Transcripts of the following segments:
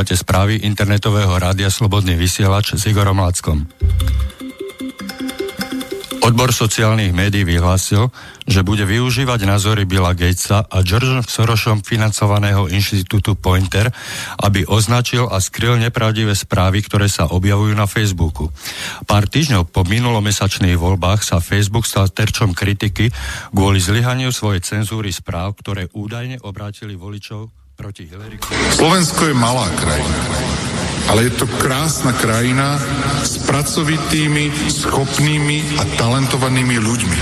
Počúvate správy internetového rádia Slobodný vysielač s Igorom Lackom. Odbor sociálnych médií vyhlásil, že bude využívať názory Billa Gatesa a George Sorosom financovaného inštitútu Pointer, aby označil a skryl nepravdivé správy, ktoré sa objavujú na Facebooku. Pár týždňov po minulomesačných voľbách sa Facebook stal terčom kritiky kvôli zlyhaniu svojej cenzúry správ, ktoré údajne obrátili voličov proti Hillary Slovensko je malá krajina, ale je to krásna krajina s pracovitými, schopnými a talentovanými ľuďmi.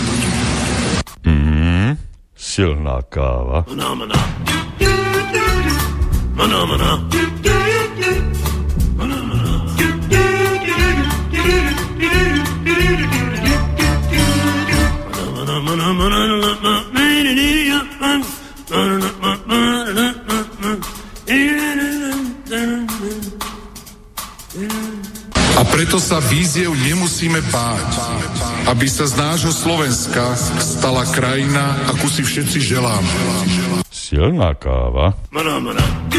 Mm, silná káva. A preto sa víziev nemusíme báť, aby sa z nášho Slovenska stala krajina, akú si všetci želáme. Silná káva. Úžerník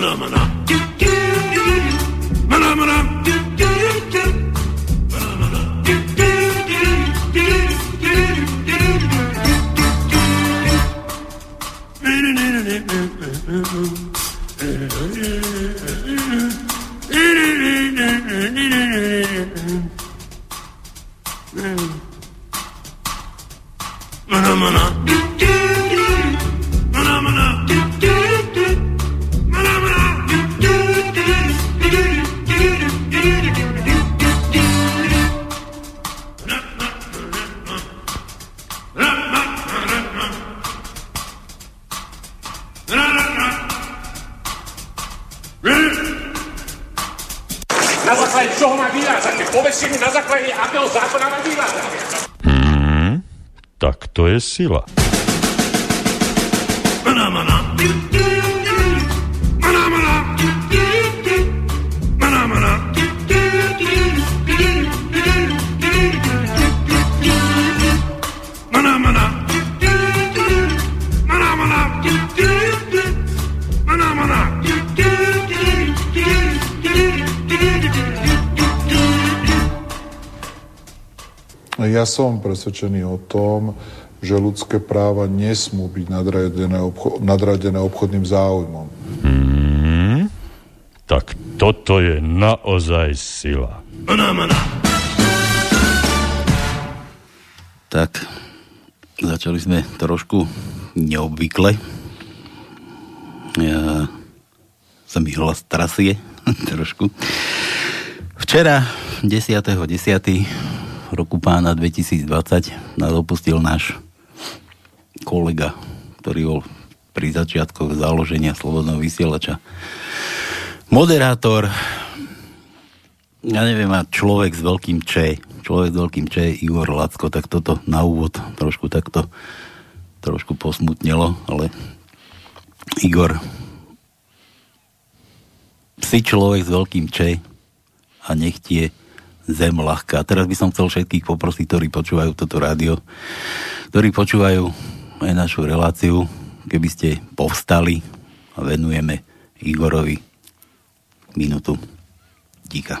káva. Na sila. Ja som presvedčený o tom, že ľudské práva nesmú byť nadradené, obcho- nadradené obchodným záujmom. Mm, tak toto je naozaj sila. Tak, začali sme trošku neobvykle. Ja sa mi hlas trasie trošku. Včera, 10.10. roku pána 2020 nás opustil náš kolega, ktorý bol pri začiatkoch založenia Slobodného vysielača. Moderátor, ja neviem, a človek s veľkým Č, človek s veľkým Č, Igor Lacko, tak toto na úvod trošku takto trošku posmutnelo, ale Igor, si človek s veľkým Č a nech ti je zem ľahká. Teraz by som chcel všetkých poprosiť, ktorí počúvajú toto rádio, ktorí počúvajú aj našu reláciu, keby ste povstali a venujeme Igorovi minútu. Díka.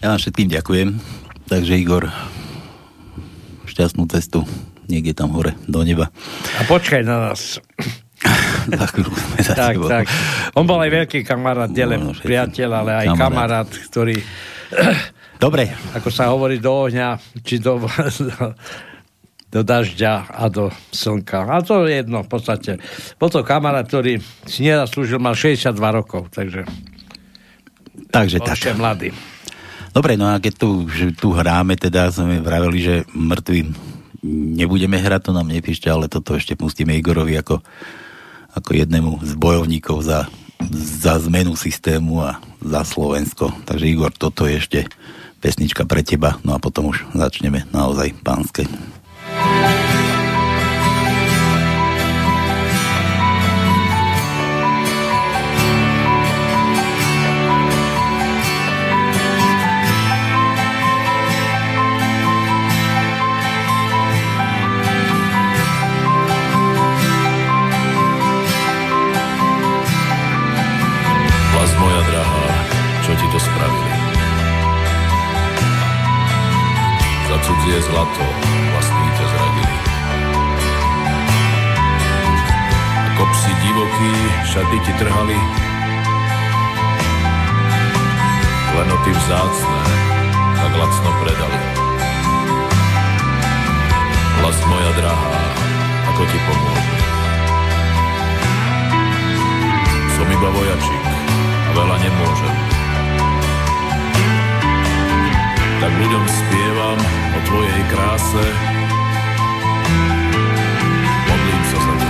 Ja vám všetkým ďakujem. Takže Igor, šťastnú cestu niekde tam hore do neba. A počkaj na nás. tak, tak. On bol aj veľký kamarát, nielen no, no, priateľ, ale aj kamarát, kamarát ktorý... Dobre. Ako sa hovorí do ohňa, či do, do dažďa a do slnka. A to je jedno v podstate. Bol to kamarát, ktorý si nezaslúžil, mal 62 rokov, takže... Takže tak. mladý. Dobre, no a keď tu, že tu hráme, teda sme vraveli, že mŕtvým nebudeme hrať, to nám nepíšte, ale toto ešte pustíme Igorovi ako, ako jednému z bojovníkov za, za zmenu systému a za Slovensko. Takže Igor, toto je ešte pesnička pre teba, no a potom už začneme naozaj pánske. Šaty ti trhali, klenoty vzácne tak lacno predali. Vlast moja drahá, ako ti pomôžem. Som iba vojačik a veľa nemôžem. Tak ľuďom spievam o tvojej kráse. Modlím sa za teba.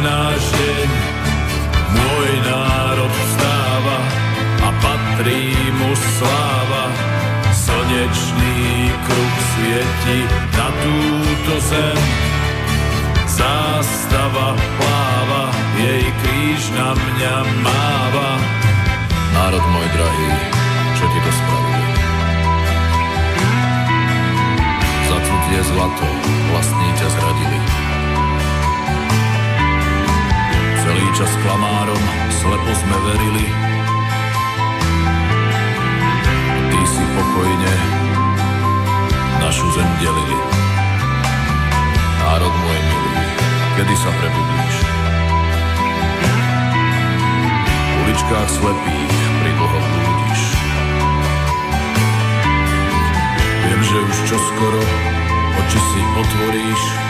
náš deň, môj národ vstáva a patrí mu sláva. Slnečný kruh svieti na túto zem, zástava pláva, jej kríž na mňa máva národ môj drahý, čo ti to spravili? Za zlato vlastní ťa zradili. Celý čas klamárom slepo sme verili. Ty si pokojne našu zem delili. Národ môj milý, kedy sa prebudíš? V uličkách slepých dlho blúdiš. Viem, že už čoskoro oči si otvoríš.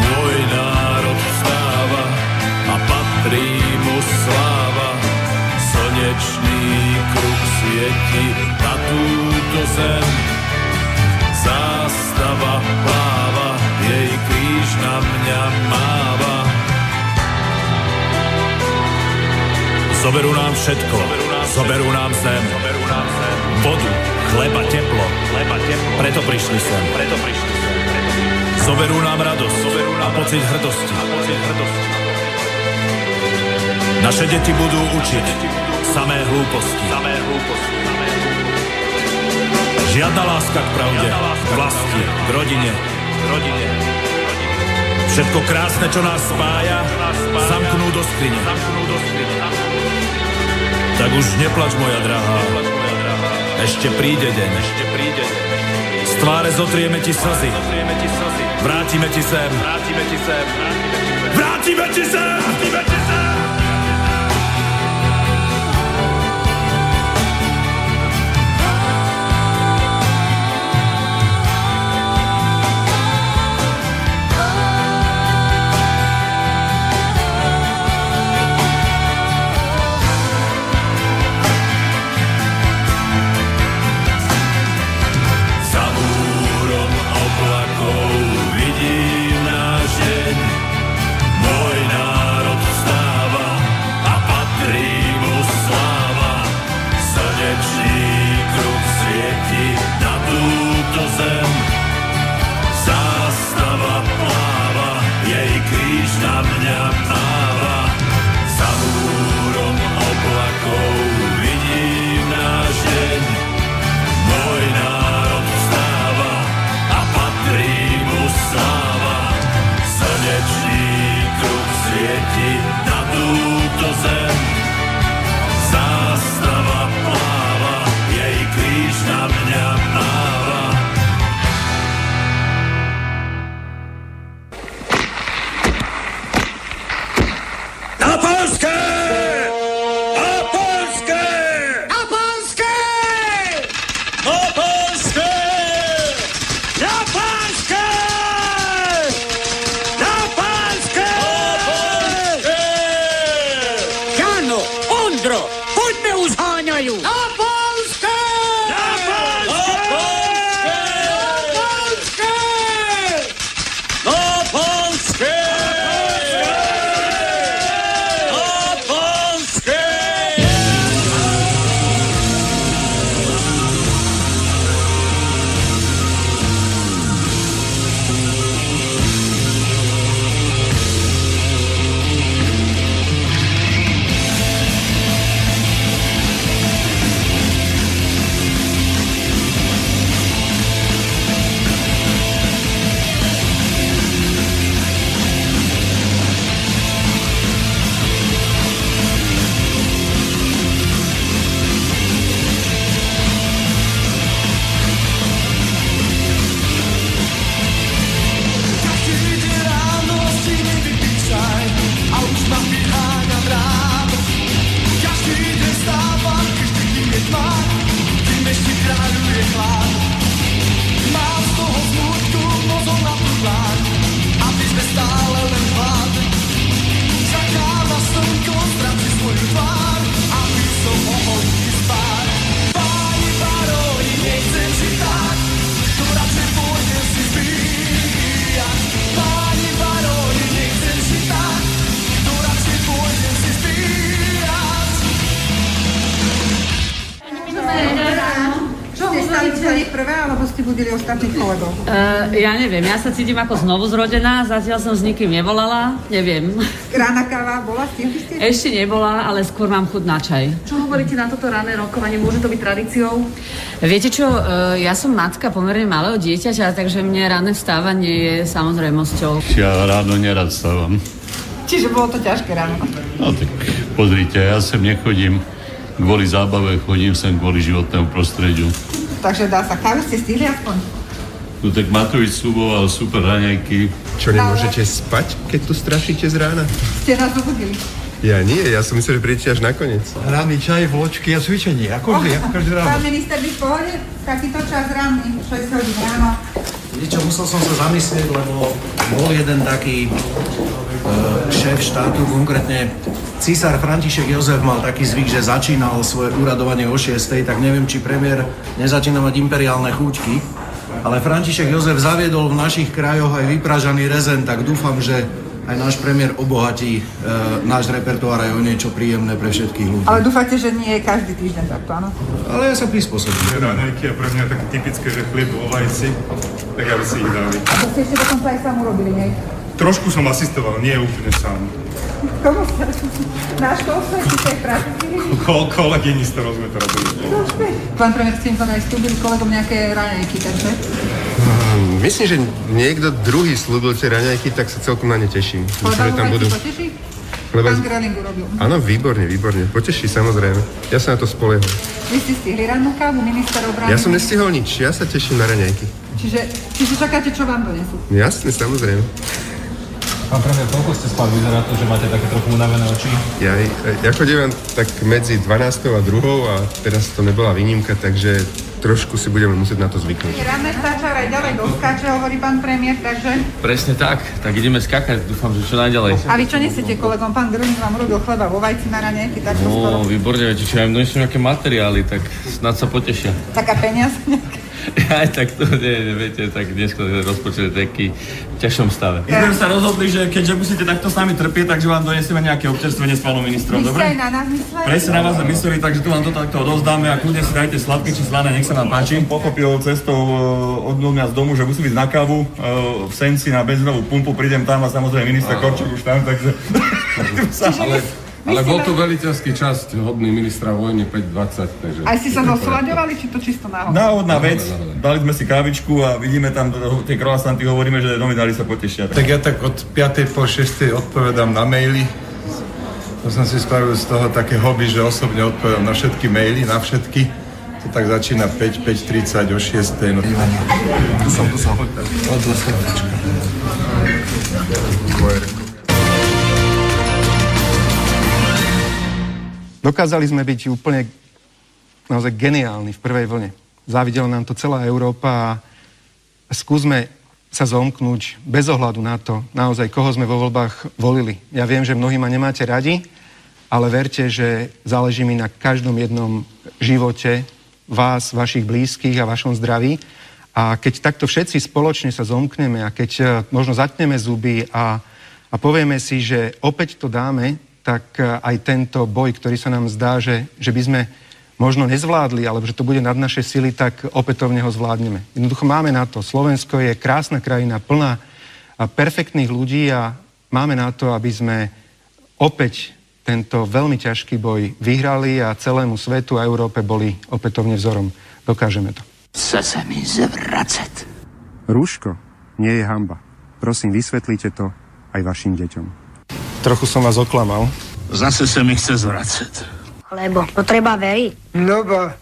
Môj národ vstáva a patrí mu sláva. Slnečný kruh svieti na túto zem. Zástava pláva, jej kríž na mňa máva. Zoberú nám všetko, zoberú nám zem, vodu, chleba, teplo, preto prišli sem. Zoberú nám radosť a pocit hrdosti. Naše deti budú učiť samé hlúposti. Žiadna láska k pravde, k vlasti, k rodine, rodine. Všetko krásne, čo nás spája, zamknú do skrine. Tak už neplač, moja drahá. Ešte príde deň. Z tváre zotrieme ti slzy. Vrátime ti sem. Vrátime ti sem. Vrátime ti sem. Vrátime ti sem. na neviem, ja sa cítim ako znovu zrodená, zatiaľ som s nikým nevolala, neviem. Rána káva bola, stihli ste? Ešte nebola, ale skôr mám chuť na čaj. Čo hovoríte na toto rané rokovanie? Môže to byť tradíciou? Viete čo, uh, ja som matka pomerne malého dieťaťa, takže mne ranné vstávanie je samozrejmosťou. Ja ráno nerad stávam. Čiže bolo to ťažké ráno. No tak pozrite, ja sem nechodím kvôli zábave, chodím sem kvôli životnému prostrediu. Takže dá sa. Kávu ste stihli aspoň? No tak Matovič sluboval super raňajky. Čo, nemôžete spať, keď tu strašíte z rána? Ste nás zobudili. Ja nie, ja som myslel, že prídete až nakoniec. Ranný čaj, vločky a cvičenie, ako vždy, ako každý ráno. Pán minister, vy v pohode? Takýto čas ranný, 6 hodín ráno. Viete čo, musel som sa zamyslieť, lebo bol jeden taký e, šéf štátu, konkrétne císar František Jozef mal taký zvyk, že začínal svoje úradovanie o 6, tak neviem, či premiér nezačína mať imperiálne chúčky, ale František Jozef zaviedol v našich krajoch aj vypražaný rezen, tak dúfam, že aj náš premiér obohatí e, náš repertoár aj o niečo príjemné pre všetkých ľudí. Ale dúfate, že nie je každý týždeň takto, áno? Ale ja sa prispôsobím. Raňajky a pre mňa také typické, že chlieb vo vajci, tak aby si ich dali. A to ste ešte dokonca aj sám urobili, nie? Trošku som asistoval, nie úplne sám. Komu ste? Na školstve, či tej práci? Ko- kolegyni, s ktorou sme to robili. Pán premiér, ste im aj slúbili kolegom nejaké raňajky, takže? Hm, Myslím, že niekto druhý slúbil tie raňajky, tak sa celkom na ne teším. Myslím, že tam budú... poteší? Lebo... Pán Greling urobil. Áno, výborne, výborne. Poteší, samozrejme. Ja sa na to spolieham. Vy ste stihli rannú kávu, minister obrany? Ja som nestihol nič, ja sa teším na raňajky. Čiže, čiže čakáte, čo vám donesú? Jasne, samozrejme. Pán premiér, koľko ste spali? Vyzerá to, že máte také trochu unavené oči. Ja, ja chodím tak medzi 12. a 2. a teraz to nebola výnimka, takže trošku si budeme musieť na to zvyknúť. Ranné stáčar aj ďalej doskáče, hovorí pán premiér, takže... Presne tak, tak ideme skakať, dúfam, že čo najďalej. A vy čo nesiete kolegom? Pán Gröning vám urobil chleba vo vajci na raňajky, tak to skoro. No, výborne, viete čo, ja im donesiem nejaké materiály, tak snad sa potešia. Taká peniaz nejaká. Aj tak to, nie, viete, tak dnes rozpočet je taký v ťažšom stave. My sme sa rozhodli, že keďže musíte takto s nami trpieť, takže vám donesieme nejaké občerstvenie s pánom ministrom, ste dobre? aj na nás mysleli? Presne na vás sme mysleli, takže tu vám to takto odovzdáme a kľudne si dajte sladké či slané, nech sa vám páči. Pochopil cestou eh, od mňa z domu, že musí byť na kávu eh, v Senci na benzínovú pumpu, prídem tam a samozrejme minister Korčok už tam, takže... Ale, ale bol to veliteľský čas, hodný ministra vojny 520, takže... Aj ste sa dosľaďovali, či to čisto náhodou? Náhodná vec, dali sme si kávičku a vidíme tam tie croissanty, hovoríme, že novinári sa potešia. Tak ja tak od 5. po 6. odpovedám na maily. To som si spravil z toho také hobby, že osobne odpovedám na všetky maily, na všetky. To tak začína 5, 5.30 o 6. No. Tu som, tu som. Od Dokázali sme byť úplne naozaj geniálni v prvej vlne. Závidela nám to celá Európa a skúsme sa zomknúť bez ohľadu na to, naozaj, koho sme vo voľbách volili. Ja viem, že mnohí ma nemáte radi, ale verte, že záleží mi na každom jednom živote vás, vašich blízkych a vašom zdraví. A keď takto všetci spoločne sa zomkneme a keď eh, možno zatneme zuby a, a povieme si, že opäť to dáme, tak eh, aj tento boj, ktorý sa nám zdá, že, že by sme možno nezvládli, alebo že to bude nad naše sily, tak opätovne ho zvládneme. Jednoducho máme na to. Slovensko je krásna krajina, plná perfektných ľudí a máme na to, aby sme opäť tento veľmi ťažký boj vyhrali a celému svetu a Európe boli opätovne vzorom. Dokážeme to. Chce sa mi zvracať. Rúško nie je hamba. Prosím, vysvetlite to aj vašim deťom. Trochu som vás oklamal. Zase sa mi chce zvracať. Lebo to treba veriť. No ba,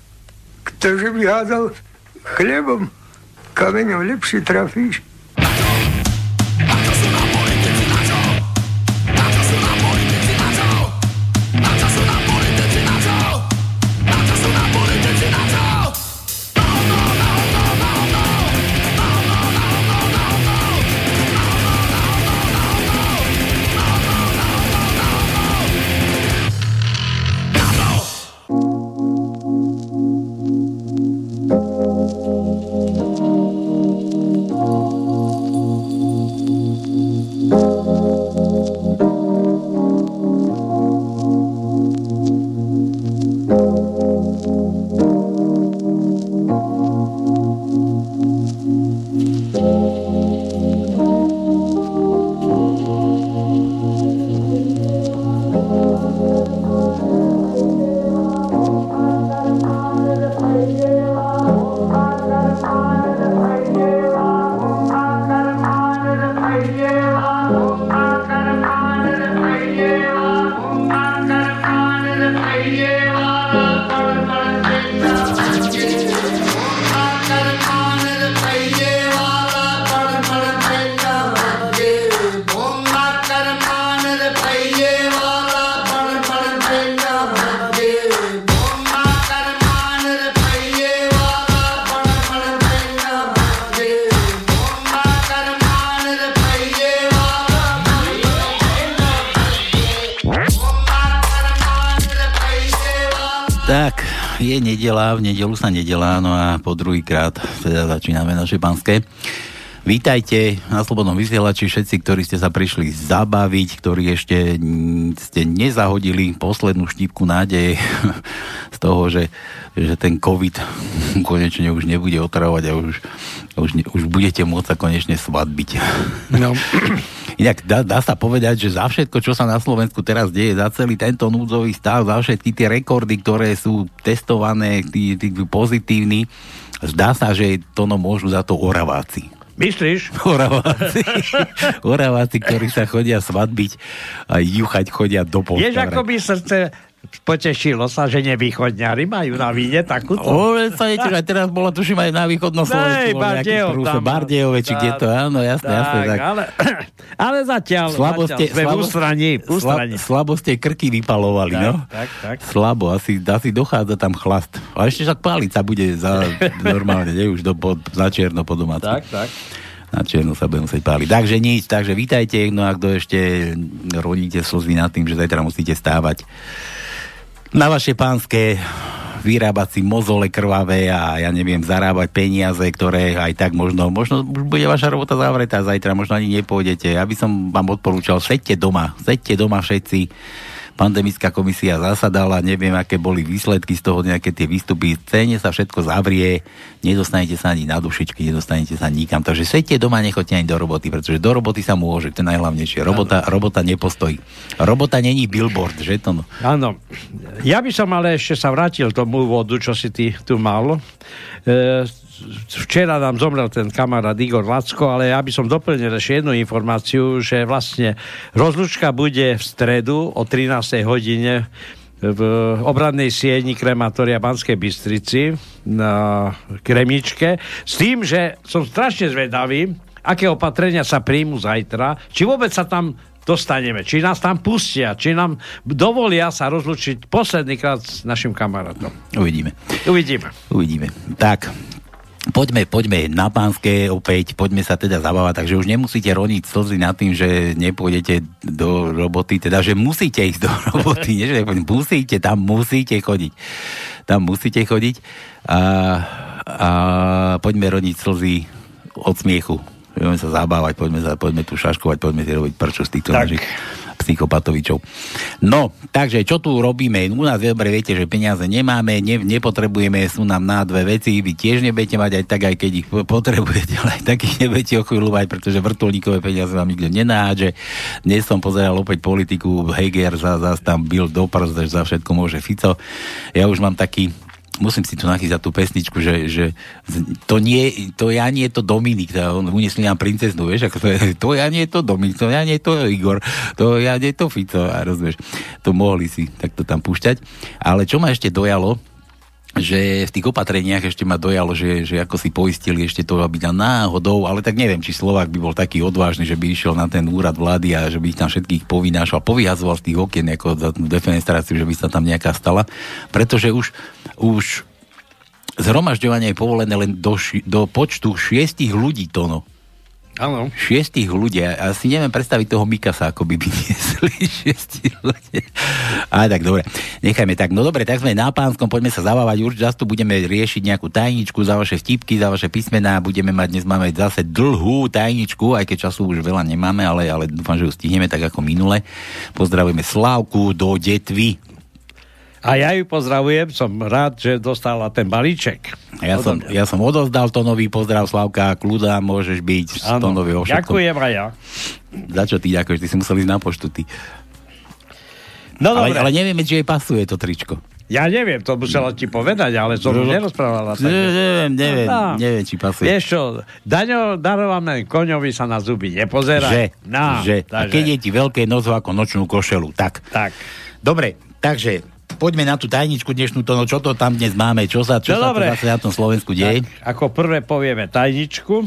ktože by hádal chlebom, kameňom lepšie trafíš. V nedelu sa nedelá, no a po druhýkrát teda začíname naše panské. Vítajte na Slobodnom vysielači všetci, ktorí ste sa prišli zabaviť, ktorí ešte ste nezahodili poslednú štípku nádeje z toho, že, že ten COVID konečne už nebude otravovať a už, už, už budete môcť sa konečne svadbiť. No. Inak dá, dá sa povedať, že za všetko, čo sa na Slovensku teraz deje, za celý tento núdzový stav, za všetky tie rekordy, ktoré sú testované, tí, tí pozitívni, zdá sa, že to no môžu za to Oraváci. Myslíš? Oraváci. Oraváci, ktorí sa chodia svadbiť a juchať chodia do Vieš, polstára. ako by srdce potešilo sa, že nevýchodňari majú na víne takúto. O, sa nečakaj, teraz bola, tuším, aj na východnom Slovensku. Bardejov tam. Bardejove, či kde to, áno, jasné, jasné. Tak. Ale, ale zatiaľ, Slabo zatiaľ sme v ústraní. v ústraní. Sla, slabo ste krky vypalovali, Tak, no? tak, tak. Slabo, asi, asi dochádza tam chlast. A ešte však pálica bude za normálne, nie? Už do, pod, za čierno po domácu. Tak, tak. Na čierno sa bude musieť páliť. Takže nič, takže vítajte, no a kto ešte rodíte slzy nad tým, že zajtra musíte stávať na vaše pánske vyrábať si mozole krvavé a ja neviem, zarábať peniaze, ktoré aj tak možno, možno už bude vaša robota zavretá zajtra, možno ani nepôjdete. Ja by som vám odporúčal, sedte doma, sedte doma všetci, pandemická komisia zasadala, neviem, aké boli výsledky z toho, nejaké tie výstupy, cene sa všetko zavrie, nedostanete sa ani na dušičky, nedostanete sa nikam. Takže sedte doma, nechoďte ani do roboty, pretože do roboty sa môže, to je najhlavnejšie. Robota, robota nepostojí. Robota není billboard, že to? No? Áno. Ja by som ale ešte sa vrátil tomu úvodu, čo si ty tu mal. E, včera nám zomrel ten kamarát Igor Lacko, ale ja by som doplnil ešte jednu informáciu, že vlastne rozlučka bude v stredu o 13. hodine v obradnej sieni krematória Banskej Bystrici na Kremičke s tým, že som strašne zvedavý, aké opatrenia sa príjmu zajtra, či vôbec sa tam dostaneme, či nás tam pustia, či nám dovolia sa rozlučiť posledný krát s našim kamarátom. Uvidíme. Uvidíme. Uvidíme. Tak, Poďme, poďme na pánske opäť, poďme sa teda zabávať, takže už nemusíte roniť slzy nad tým, že nepôjdete do roboty, teda, že musíte ísť do roboty, nie, že musíte, tam musíte chodiť. Tam musíte chodiť a, a poďme roniť slzy od smiechu. Poďme sa zabávať, poďme, sa, poďme tu šaškovať, poďme si robiť prčo z týchto našich psychopatovičov. No, takže čo tu robíme? U nás dobre viete, že peniaze nemáme, ne, nepotrebujeme, sú nám na dve veci, vy tiež nebudete mať aj tak, aj keď ich potrebujete, ale aj takých nebudete ochvíľovať, pretože vrtulníkové peniaze vám nikto nenáže. Dnes som pozeral opäť politiku, Heger za, za tam byl do že za všetko môže Fico. Ja už mám taký musím si tu nachyzať tú pesničku, že, že to, nie, to ja nie je to Dominik, to on uniesli nám princeznu, vieš, ako to, je, to ja nie je to Dominik, to ja nie je to Igor, to ja nie je to Fico, a rozumieš, to mohli si takto tam púšťať. Ale čo ma ešte dojalo, že v tých opatreniach ešte ma dojalo, že, že ako si poistili ešte to, aby na náhodou, ale tak neviem, či Slovák by bol taký odvážny, že by išiel na ten úrad vlády a že by ich tam všetkých povinášal, povyhazoval z tých okien ako za defenestráciu, že by sa tam nejaká stala, pretože už, už zhromažďovanie je povolené len do, ši, do počtu šiestich ľudí tono. Áno. Šiestich ľudia. Ja si neviem predstaviť toho Mikasa, ako by vyniesli šiesti ľudia. A tak dobre, nechajme tak. No dobre, tak sme na pánskom, poďme sa zabávať. Už tu budeme riešiť nejakú tajničku za vaše vtipky, za vaše písmená. Budeme mať, dnes máme zase dlhú tajničku, aj keď času už veľa nemáme, ale, ale dúfam, že ju stihneme tak ako minule. Pozdravujeme Slávku do Detvy. A ja ju pozdravujem, som rád, že dostala ten balíček. Ja som, ja som odozdal to nový pozdrav, Slavka, kľuda, môžeš byť to nový Ďakujem aj ja. Za čo ty ďakuješ? Ty si musel ísť na poštu, ty. No ale, dobre. ale nevieme, či jej pasuje to tričko. Ja neviem, to musela ti povedať, ale som no, nerozprávala. Ne, neviem, neviem, no, neviem, či pasuje. Vieš čo, Daňo, darované koňovi sa na zuby nepozerá. Že, no, že. A keď je ti veľké nozo ako nočnú košelu, tak. Tak. Dobre, takže poďme na tú tajničku dnešnú, to, no čo to tam dnes máme, čo sa, čo no, sa dobre. to zase na tom Slovensku deje? Tak, ako prvé povieme tajničku.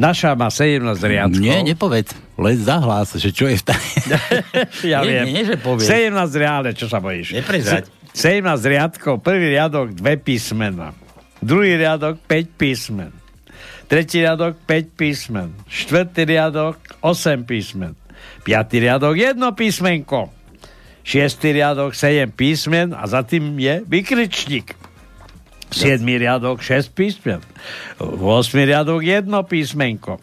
Naša má 17 riadkov. Nie, nepovedz, len zahlás, že čo je v taj... ja nie, viem. Nie, že povieš. 17 riadne, čo sa bojíš? Neprezrať. 17 riadkov, prvý riadok, dve písmena. Druhý riadok, 5 písmen. Tretí riadok, 5 písmen. Štvrtý riadok, 8 písmen. Piatý riadok, jedno písmenko. Šiestý riadok, 7 písmen a za tým je vykričník. 7 riadok, 6 písmen. 8 riadok, jedno písmenko.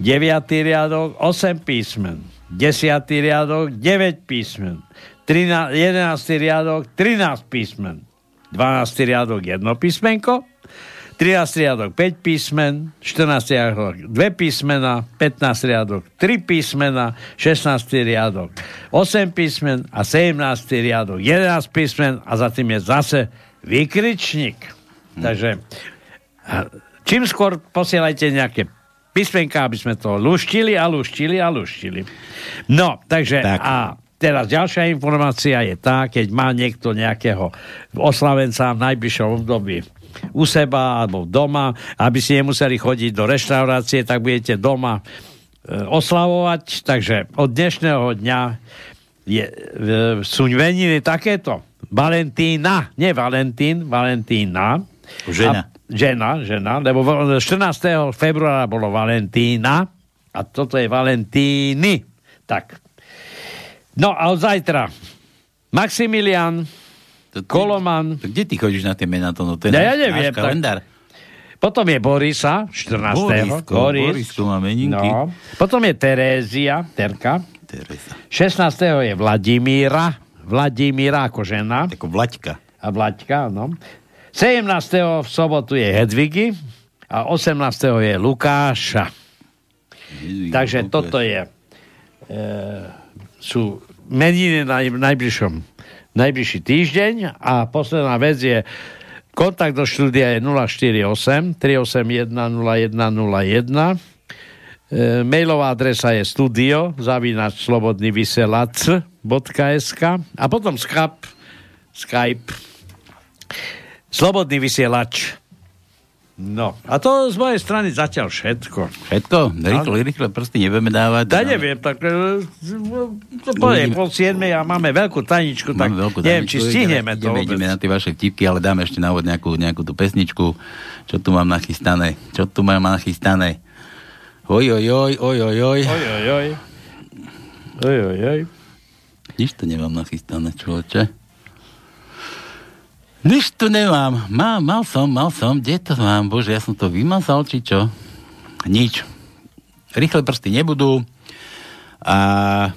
9 riadok, 8 písmen. 10 riadok, 9 písmen. 13, 11 riadok, 13 písmen. 12 riadok, jedno písmenko. 13 riadok 5 písmen, 14 riadok 2 písmena, 15 riadok 3 písmena, 16 riadok 8 písmen a 17 riadok 11 písmen a za tým je zase vykričník. Hm. Takže čím skôr posielajte nejaké písmenka, aby sme to luštili a luštili a luštili. No, takže tak. a teraz ďalšia informácia je tá, keď má niekto nejakého oslavenca v najbližšom období u seba alebo doma, aby si nemuseli chodiť do reštaurácie, tak budete doma e, oslavovať. Takže od dnešného dňa je, e, sú veniny takéto. Valentína, nie Valentín, Valentína. Žena. A, žena, žena, lebo 14. februára bolo Valentína a toto je Valentíny. Tak. No a od zajtra Maximilian, Koloman. Kde ty chodíš na tie mená? To, no, to je Ja, ja neviem, náš kalendár. Potom je Borisa, 14. Borisko, Borisko má meninky. No. Potom je Terézia, Terka. Teresa. 16. je Vladimíra, Vladimíra ako žena. Ako Vlaďka. A Vlaďka, no. 17. v sobotu je Hedvigy a 18. je Lukáša. Takže toto je e, sú meniny na najbližšom najbližší týždeň. A posledná vec je kontakt do štúdia je 048 381 0101 e, mailová adresa je studio zavinač slobodný vysielač.sk a potom Skype Skype. Slobodný vysielač No, a to z mojej strany zatiaľ všetko. Všetko? Rýchle, rýchle prsty nebudeme dávať. Ja neviem, tak e, to poviem pol siedmej a máme veľkú tajničku, tak Máme veľkú neviem, tajničku, či stihneme ideme, to ideme, vôbec. ideme na tie vaše vtipky, ale dáme ešte na úvod nejakú, nejakú tú pesničku. Čo tu mám nachystané? Čo tu mám nachystané? Oj, oj, oj, oj, oj, oj. Oj, oj, oj. Oj, oj, oj. Nič tu nemám nachystané, človeče. Nič tu nemám. Má, mal som, mal som. Kde to mám? Bože, ja som to vymazal, či čo? Nič. Rýchle prsty nebudú. A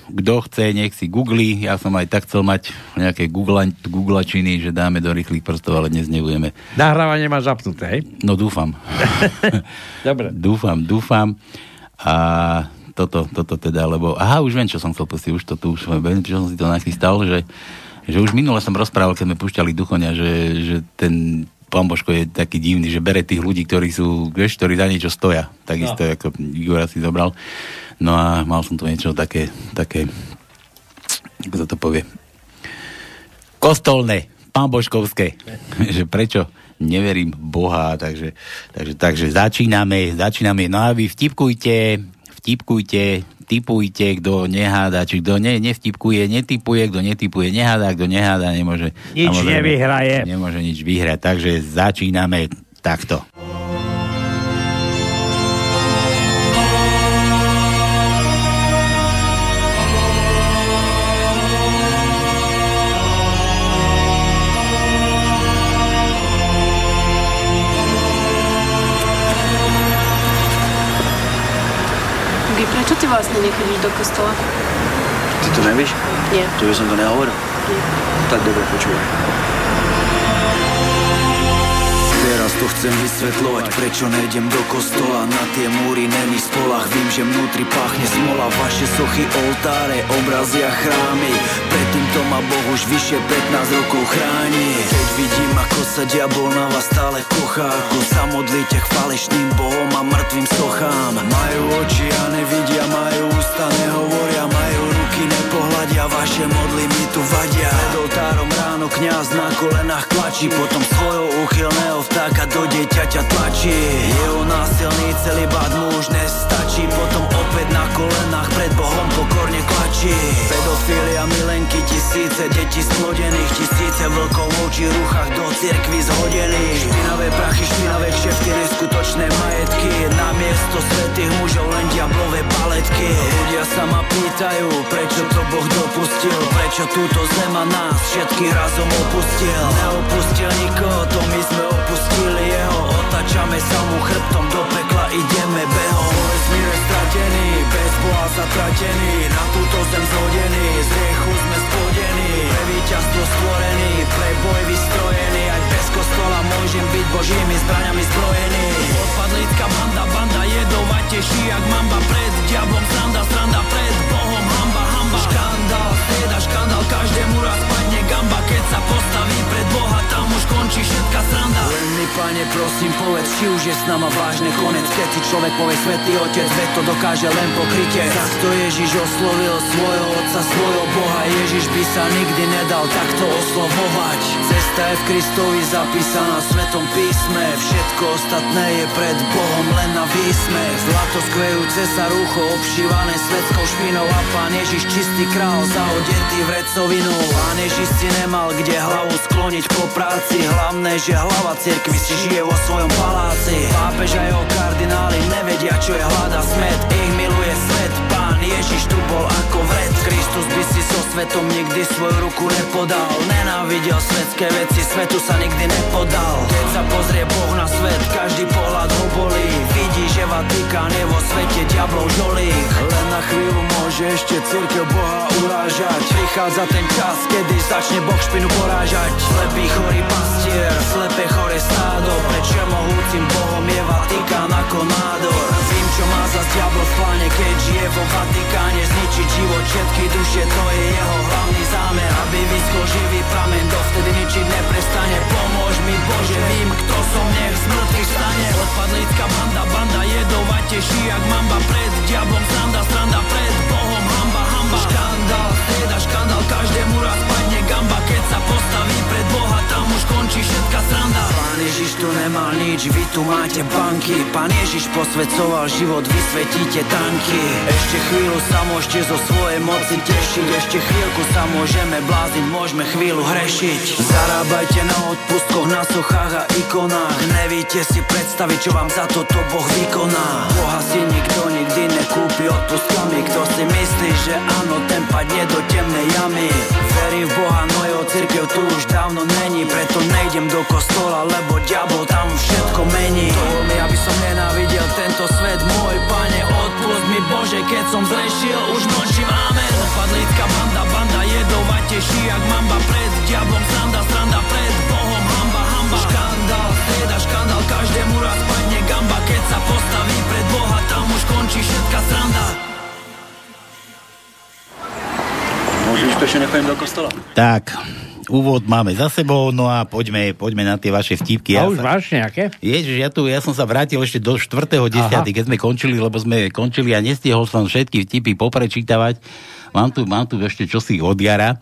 kto chce, nech si googli. Ja som aj tak chcel mať nejaké googla, googlačiny, že dáme do rýchlych prstov, ale dnes nebudeme. Nahrávanie má zapnuté, hej? No dúfam. Dobre. Dúfam, dúfam. A toto, toto teda, lebo... Aha, už viem, čo som chcel pustiť, už to tu, už viem, čo som si to nachystal, že, že už minule som rozprával, keď sme púšťali Duchoňa, že, že ten pán Božko je taký divný, že bere tých ľudí, ktorí sú, vieš, ktorí za niečo stoja. Takisto, no. ako Igor si zobral. No a mal som tu niečo také, také, ako sa to povie, kostolné, pán Božkovské. že prečo neverím Boha, takže, takže, takže začíname, začíname. No a vy vtipkujte, vtipkujte, typujte, kto neháda, či kto ne, nevtipkuje, netipuje, kto netipuje, neháda, kto neháda, nemôže... Nič samozrejme, nevyhraje. Nemôže nič vyhrať, takže začíname takto. Ty vlastne nechodíš do kostola? Ty to nevíš? Nie. To by som to nehovoril. Tak dobre, počúvaj. Teraz to chcem vysvetľovať, prečo nejdem do kostola. Na tie múry není spolach, vím, že vnútri páchne smola. Vaše sochy, oltáre, obrazy a chrámy. Predtým to ma Boh už vyše 15 rokov chráni. Keď vidím, ako sa diabol na vás stále kochá Ako sa modlíte k falešným bohom a mŕtvým sochám. Majú oči a nevidia, majú ústa, nehovoria Nepohľadia, vaše modly mi tu vadia. Pred oltárom ráno kňaz na kolenách klačí Potom svojho úchylného vtáka do dieťaťa tlačí. Jeho násilný celibát mu už nestačí Potom opäť na kolenách pred Bohom pokorne klačí Pedofilia, milenky, tisíce detí splodených Tisíce vlkov v oči rúchach do cirkvi zhodených. Špinavé prachy, špinavé kšefty, neskutočné majetky. Na miesto svetých mužov len diablové paletky. Ľudia sa ma pýtajú, prečo to Boh dopustil? Prečo túto zema nás všetkých razom opustil? Neopustil nikoho, to my sme opustili jeho. Otačame sa mu chrbtom do pekla, ideme behom. Vesmír je stratený, bez Boha zatratený Na túto zem zhodený, z riechu sme spodení Pre víťazstvo stvorený, pre boj vystrojený Aj bez kostola môžem byť božími zbraňami zbrojený Odpadlická banda, banda jedovať teší jak mamba Pred diablom sranda, sranda pred Bohom hamba, hamba. Škandál, strieda škandál, každému raz gamba Keď sa postaví pred Boha, tam už končí všetka sranda. Len mi pane prosím povedz, či už je s nama vážne konec. Keď si človek povie svetý otec, veď to dokáže len pokrytie. Takto Ježiš oslovil svojho otca, svojho Boha. Ježiš by sa nikdy nedal takto oslovovať. Cesta je v Kristovi zapísaná v Svetom písme. Všetko ostatné je pred Bohom len na výsmech. Zlato skvejúce sa rúcho obšívané svetskou špinou A pán Ježiš čistý král zaodetý v recovinu. Pán Ježiš si nemal kde hlavu skloniť po práci. Hlavné, že hlava cirkvi si žije vo svojom paláci. Pápež a jeho kardináli nevedia čo je hlada smet Ich Ježiš tu bol ako vred. Kristus by si so svetom nikdy svoju ruku nepodal. Nenávidel svetské veci, svetu sa nikdy nepodal. Keď sa pozrie Boh na svet, každý pohľad ho bolí. Vidí, že Vatikán je vo svete diablov žolík Len na chvíľu môže ešte církev Boha urážať. Prichádza ten čas, kedy začne Boh špinu porážať. Slepý chorý pastier, slepé chore stádo. Pred všemohúcim Bohom je Vatikán ako nádor. Vím, čo má za diablo v pláne, keď žije vo Vatikáne. Zničiť život všetky duše, to je jeho hlavný zámer. Aby vyskol živý pramen, dovtedy ničiť neprestane. Pomôž mi Bože, vím, kto som, nech z mŕtvych stane Odpadlická banda, banda jedovateší teší jak mamba. Pred diablom sranda, sranda pred Bohom hamba, hamba. Škandál, strieda škandál, každému sa postaví pred Boha, tam už končí všetka sranda. Pán Ježiš tu nemal nič, vy tu máte banky. Pán Ježiš posvedcoval život, vysvetíte tanky. Ešte chvíľu sa môžete zo svojej moci tešiť. Ešte chvíľku sa môžeme blázniť, môžeme chvíľu hrešiť. Zarábajte na odpustkoch, na sochách a ikonách. Nevíte si predstaviť, čo vám za toto Boh vykoná. Boha si nikto nikdy nekúpi odpustkami. Kto si myslí, že áno, ten padne do temnej jamy? Verím v Boha, no jeho církev tu už dávno není Preto nejdem do kostola, lebo diabol tam všetko mení. Toho mi, aby som nenávidel tento svet. Môj pane, odpust mi Bože, keď som zrešil Už nočím amen. Padlická banda, banda jedovať teší jak mamba Pred. Diablom sranda, sranda pred Bohom hamba, hamba. Škandál, strieda škandál, každému raz padne gamba Keď sa postaví pred Boha, tam už končí všetka sranda Môžu už ešte nechodím do kostola? Tak, úvod máme za sebou, no a poďme, poďme na tie vaše vtipky. A Ja už sa- máš nejaké? Ježiš, ja, tu, ja som sa vrátil ešte do 4.10., keď sme končili, lebo sme končili a nestihol som všetky vtipy poprečítavať. Mám tu, mám tu ešte čosi od Jara.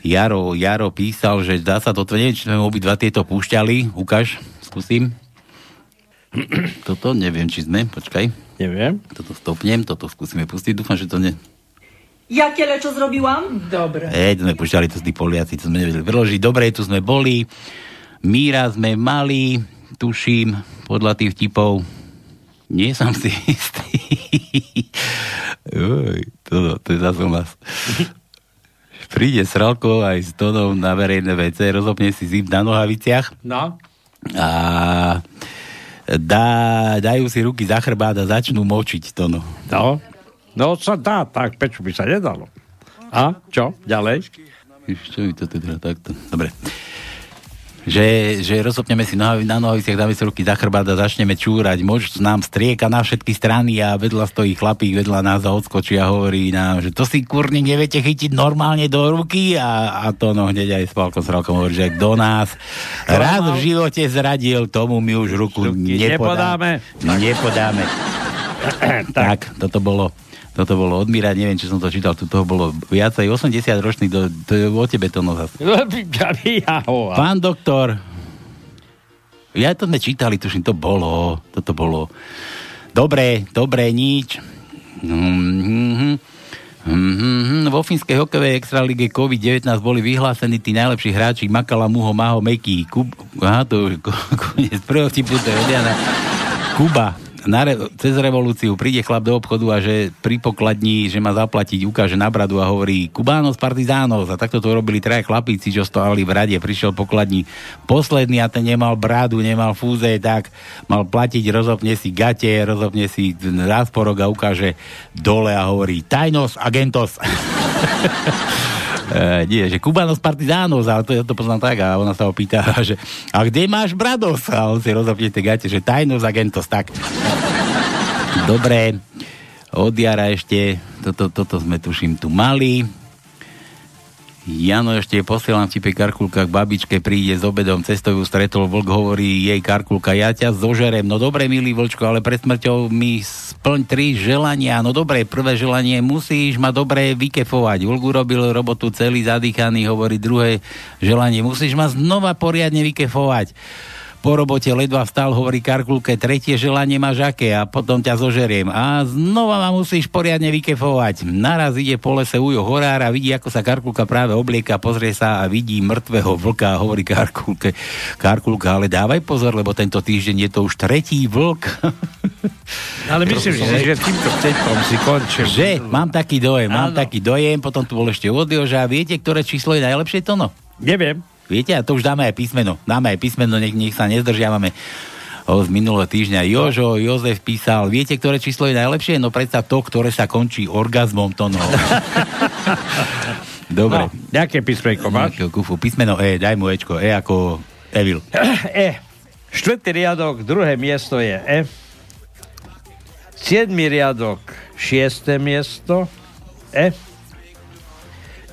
Jaro, Jaro písal, že dá sa to, neviem, či sme obidva tieto púšťali. Ukáž, skúsim. Toto, neviem, či sme, počkaj. Neviem. Toto stopnem, toto skúsime pustiť, dúfam, že to ne... Jakie lečo zrobiłam? Dobre. Ej, to sme púšťali, to tí Poliaci, to sme nevedeli preložiť. Dobre, tu sme boli. Míra sme mali, tuším, podľa tých vtipov. Nie som si istý. Uj, to, to je zase u nás. Príde Sralko aj s Tonom na verejné WC, rozopne si zip na nohaviciach No. a dá, dajú si ruky za chrbát a začnú močiť Tono. No. No sa dá, tak prečo by sa nedalo? A čo? Ďalej? Čo mi to teda takto? Dobre. Že, že rozopneme si nohavi, na nohaviciach, dáme si ruky za chrbát a začneme čúrať. Moč nám strieka na všetky strany a vedľa stojí chlapík vedľa nás a odskočí a hovorí nám, že to si kurník neviete chytiť normálne do ruky a, a to no hneď aj s Palkom Sralkom hovorí, že kto nás raz v živote zradil, tomu my už ruku nepodáme. Nepodáme. tak, toto bolo toto bolo odmírať, neviem, či som to čítal, tu toho bolo viacej, 80 ročný, to, to je o tebe to no zase. Pán doktor, ja to sme čítali, tuším, to bolo, toto bolo. Dobre, dobre, nič. Mhm. Mhm. Vo fínskej hokejovej extralíge COVID-19 boli vyhlásení tí najlepší hráči Makala, Muho, Maho, Meky, Kub... Aha, to už ko- koniec prvého tipu, to je. Kuba, na re, cez revolúciu príde chlap do obchodu a že pri pokladni, že má zaplatiť, ukáže na bradu a hovorí Kubános Partizános. A takto to robili traja chlapíci, čo stáli v rade. Prišiel pokladní posledný a ten nemal bradu, nemal fúze, tak mal platiť, rozopne si gate, rozopne si zásporok a ukáže dole a hovorí Tajnos Agentos. E, nie, že Kubanos Partizános, ale to ja to poznám tak a ona sa ho pýta, že a kde máš Brados? A on si rozopne tie gate, že Tajnos Agentos, tak. Dobre, od jara ešte, toto, toto sme tuším tu mali. Jano ešte posielam vtipe Karkulka k babičke, príde s obedom, cestou ju stretol vlk, hovorí jej Karkulka, ja ťa zožerem. No dobre, milý vlčko, ale pred smrťou mi splň tri želania. No dobre, prvé želanie, musíš ma dobre vykefovať. Vlk urobil robotu celý zadýchaný, hovorí druhé želanie, musíš ma znova poriadne vykefovať. Po robote ledva vstal, hovorí Karkulke, tretie želanie máš aké a potom ťa zožeriem. A znova ma musíš poriadne vykefovať. Naraz ide po lese ujo horára, vidí, ako sa Karkulka práve oblieka, pozrie sa a vidí mŕtvého vlka a hovorí Karkulke, Karkulka, ale dávaj pozor, lebo tento týždeň je to už tretí vlk. Ale myslím, že, že týmto vtepom si končil. Že? Mám taký dojem, mám Áno. taký dojem, potom tu bol ešte od Joža. Viete, ktoré číslo je najlepšie, Tono? Neviem. Viete, a to už dáme aj písmeno. Dáme aj písmeno, nech, nech sa nezdržiavame o, z minulého týždňa. Jožo, Jozef písal, viete, ktoré číslo je najlepšie? No predsa to, ktoré sa končí orgazmom, to no. Dobre. No, nejaké písmenko máš? Kufu. Písmeno E, daj mu Ečko. E ako Evil. E. Štvrtý riadok, druhé miesto je E. Siedmý riadok, šiesté miesto E.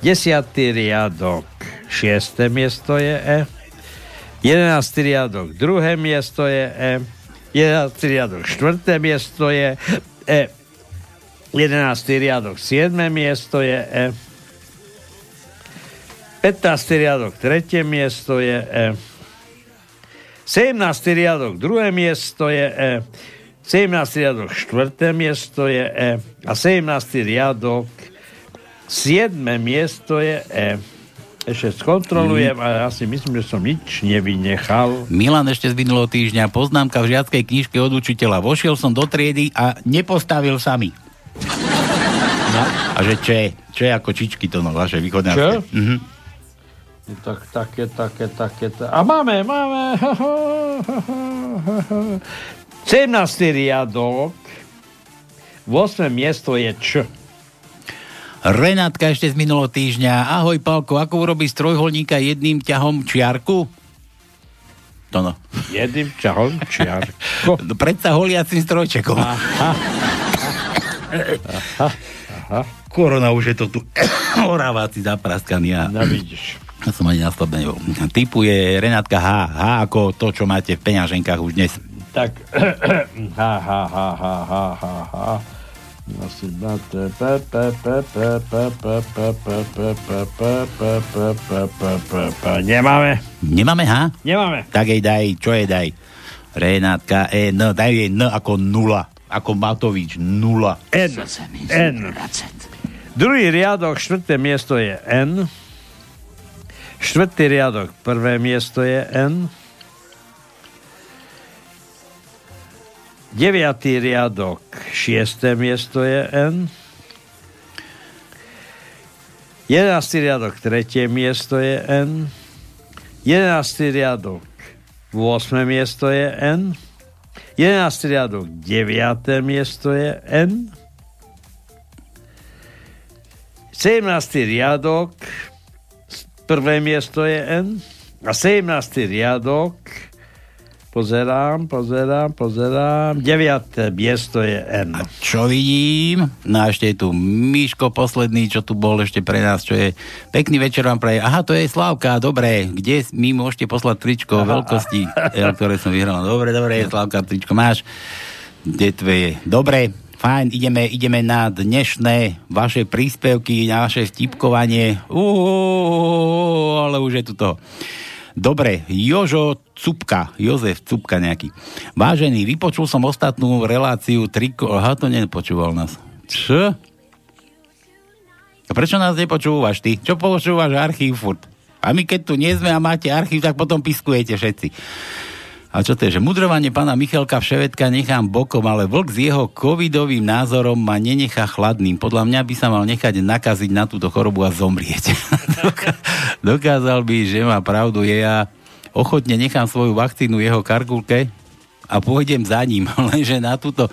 Desiatý riadok, šiesté miesto je E. Jedenáctý riadok, druhé miesto je E. Jedenáctý riadok, štvrté miesto je E. Jedenáctý riadok, siedme miesto je E. 15. riadok, tretie miesto je E. 17. riadok, druhé miesto je E. 17. riadok, štvrté miesto je E. A 17. riadok, siedme miesto je E. Ešte skontrolujem, ale ja si myslím, že som nič nevynechal. Milan ešte z minulého týždňa, poznámka v žiackej knižke od učiteľa. Vošiel som do triedy a nepostavil sa mi. No. A že? Čo je ako čičky to no, vaše východňarské? Mhm. Tak, také, také, také. Ta... A máme, máme. 17. riadok. 8. miesto je Č. Renátka ešte z minulého týždňa. Ahoj, Palko, ako urobí z trojholníka jedným ťahom čiarku? To no. Jedným ťahom čiarku. No, predsa holiacim strojčekom. Aha. Aha. Aha. Korona už je to tu. Oraváci zapraskaný. A... No vidíš. Ja som ani nastavne nebol. Typuje Renátka H. H ako to, čo máte v peňaženkách už dnes. Tak. Ha, ha, ha, ha, ha, ha, ha. Nemáme. Nemáme, ha? Nemáme. Tak jej daj, čo jej daj? Renátka, e, no, daj jej N ako nula. Ako Matovič, nula. N. N. Druhý riadok, štvrté miesto je N. Štvrtý riadok, prvé miesto je N. Deviatý riadok, šiesté miesto je N. Jedenáctý riadok, tretie miesto je N. Jedenáctý riadok, 8. miesto je N. 11. riadok, 9. miesto je N. 17. riadok, prvé miesto je N. A 17. riadok, pozerám, pozerám, pozerám, 9. miesto je N. Čo vidím? No a ešte je tu Miško posledný, čo tu bol ešte pre nás, čo je pekný večer vám praje. Aha, to je Slavka, dobre. Kde mi môžete poslať tričko Aha. veľkosti, L, ktoré som vyhral. Dobre, dobre, Slavka, tričko máš. Kde tvoje? Dobre, fajn, ideme, ideme na dnešné vaše príspevky, na vaše vtipkovanie. Uú, ale už je tu to. Dobre, Jožo Cupka, Jozef Cupka nejaký. Vážený, vypočul som ostatnú reláciu triko... Aha, to nepočúval nás. Čo? Prečo nás nepočúvaš ty? Čo počúvaš archív furt? A my keď tu nie sme a máte archív, tak potom piskujete všetci. A čo to je, že mudrovanie pána Michalka Vševedka nechám bokom, ale vlk s jeho covidovým názorom ma nenechá chladným. Podľa mňa by sa mal nechať nakaziť na túto chorobu a zomrieť. Dokázal by, že má pravdu, je ja ochotne nechám svoju vakcínu jeho karkulke a pôjdem za ním, lenže na túto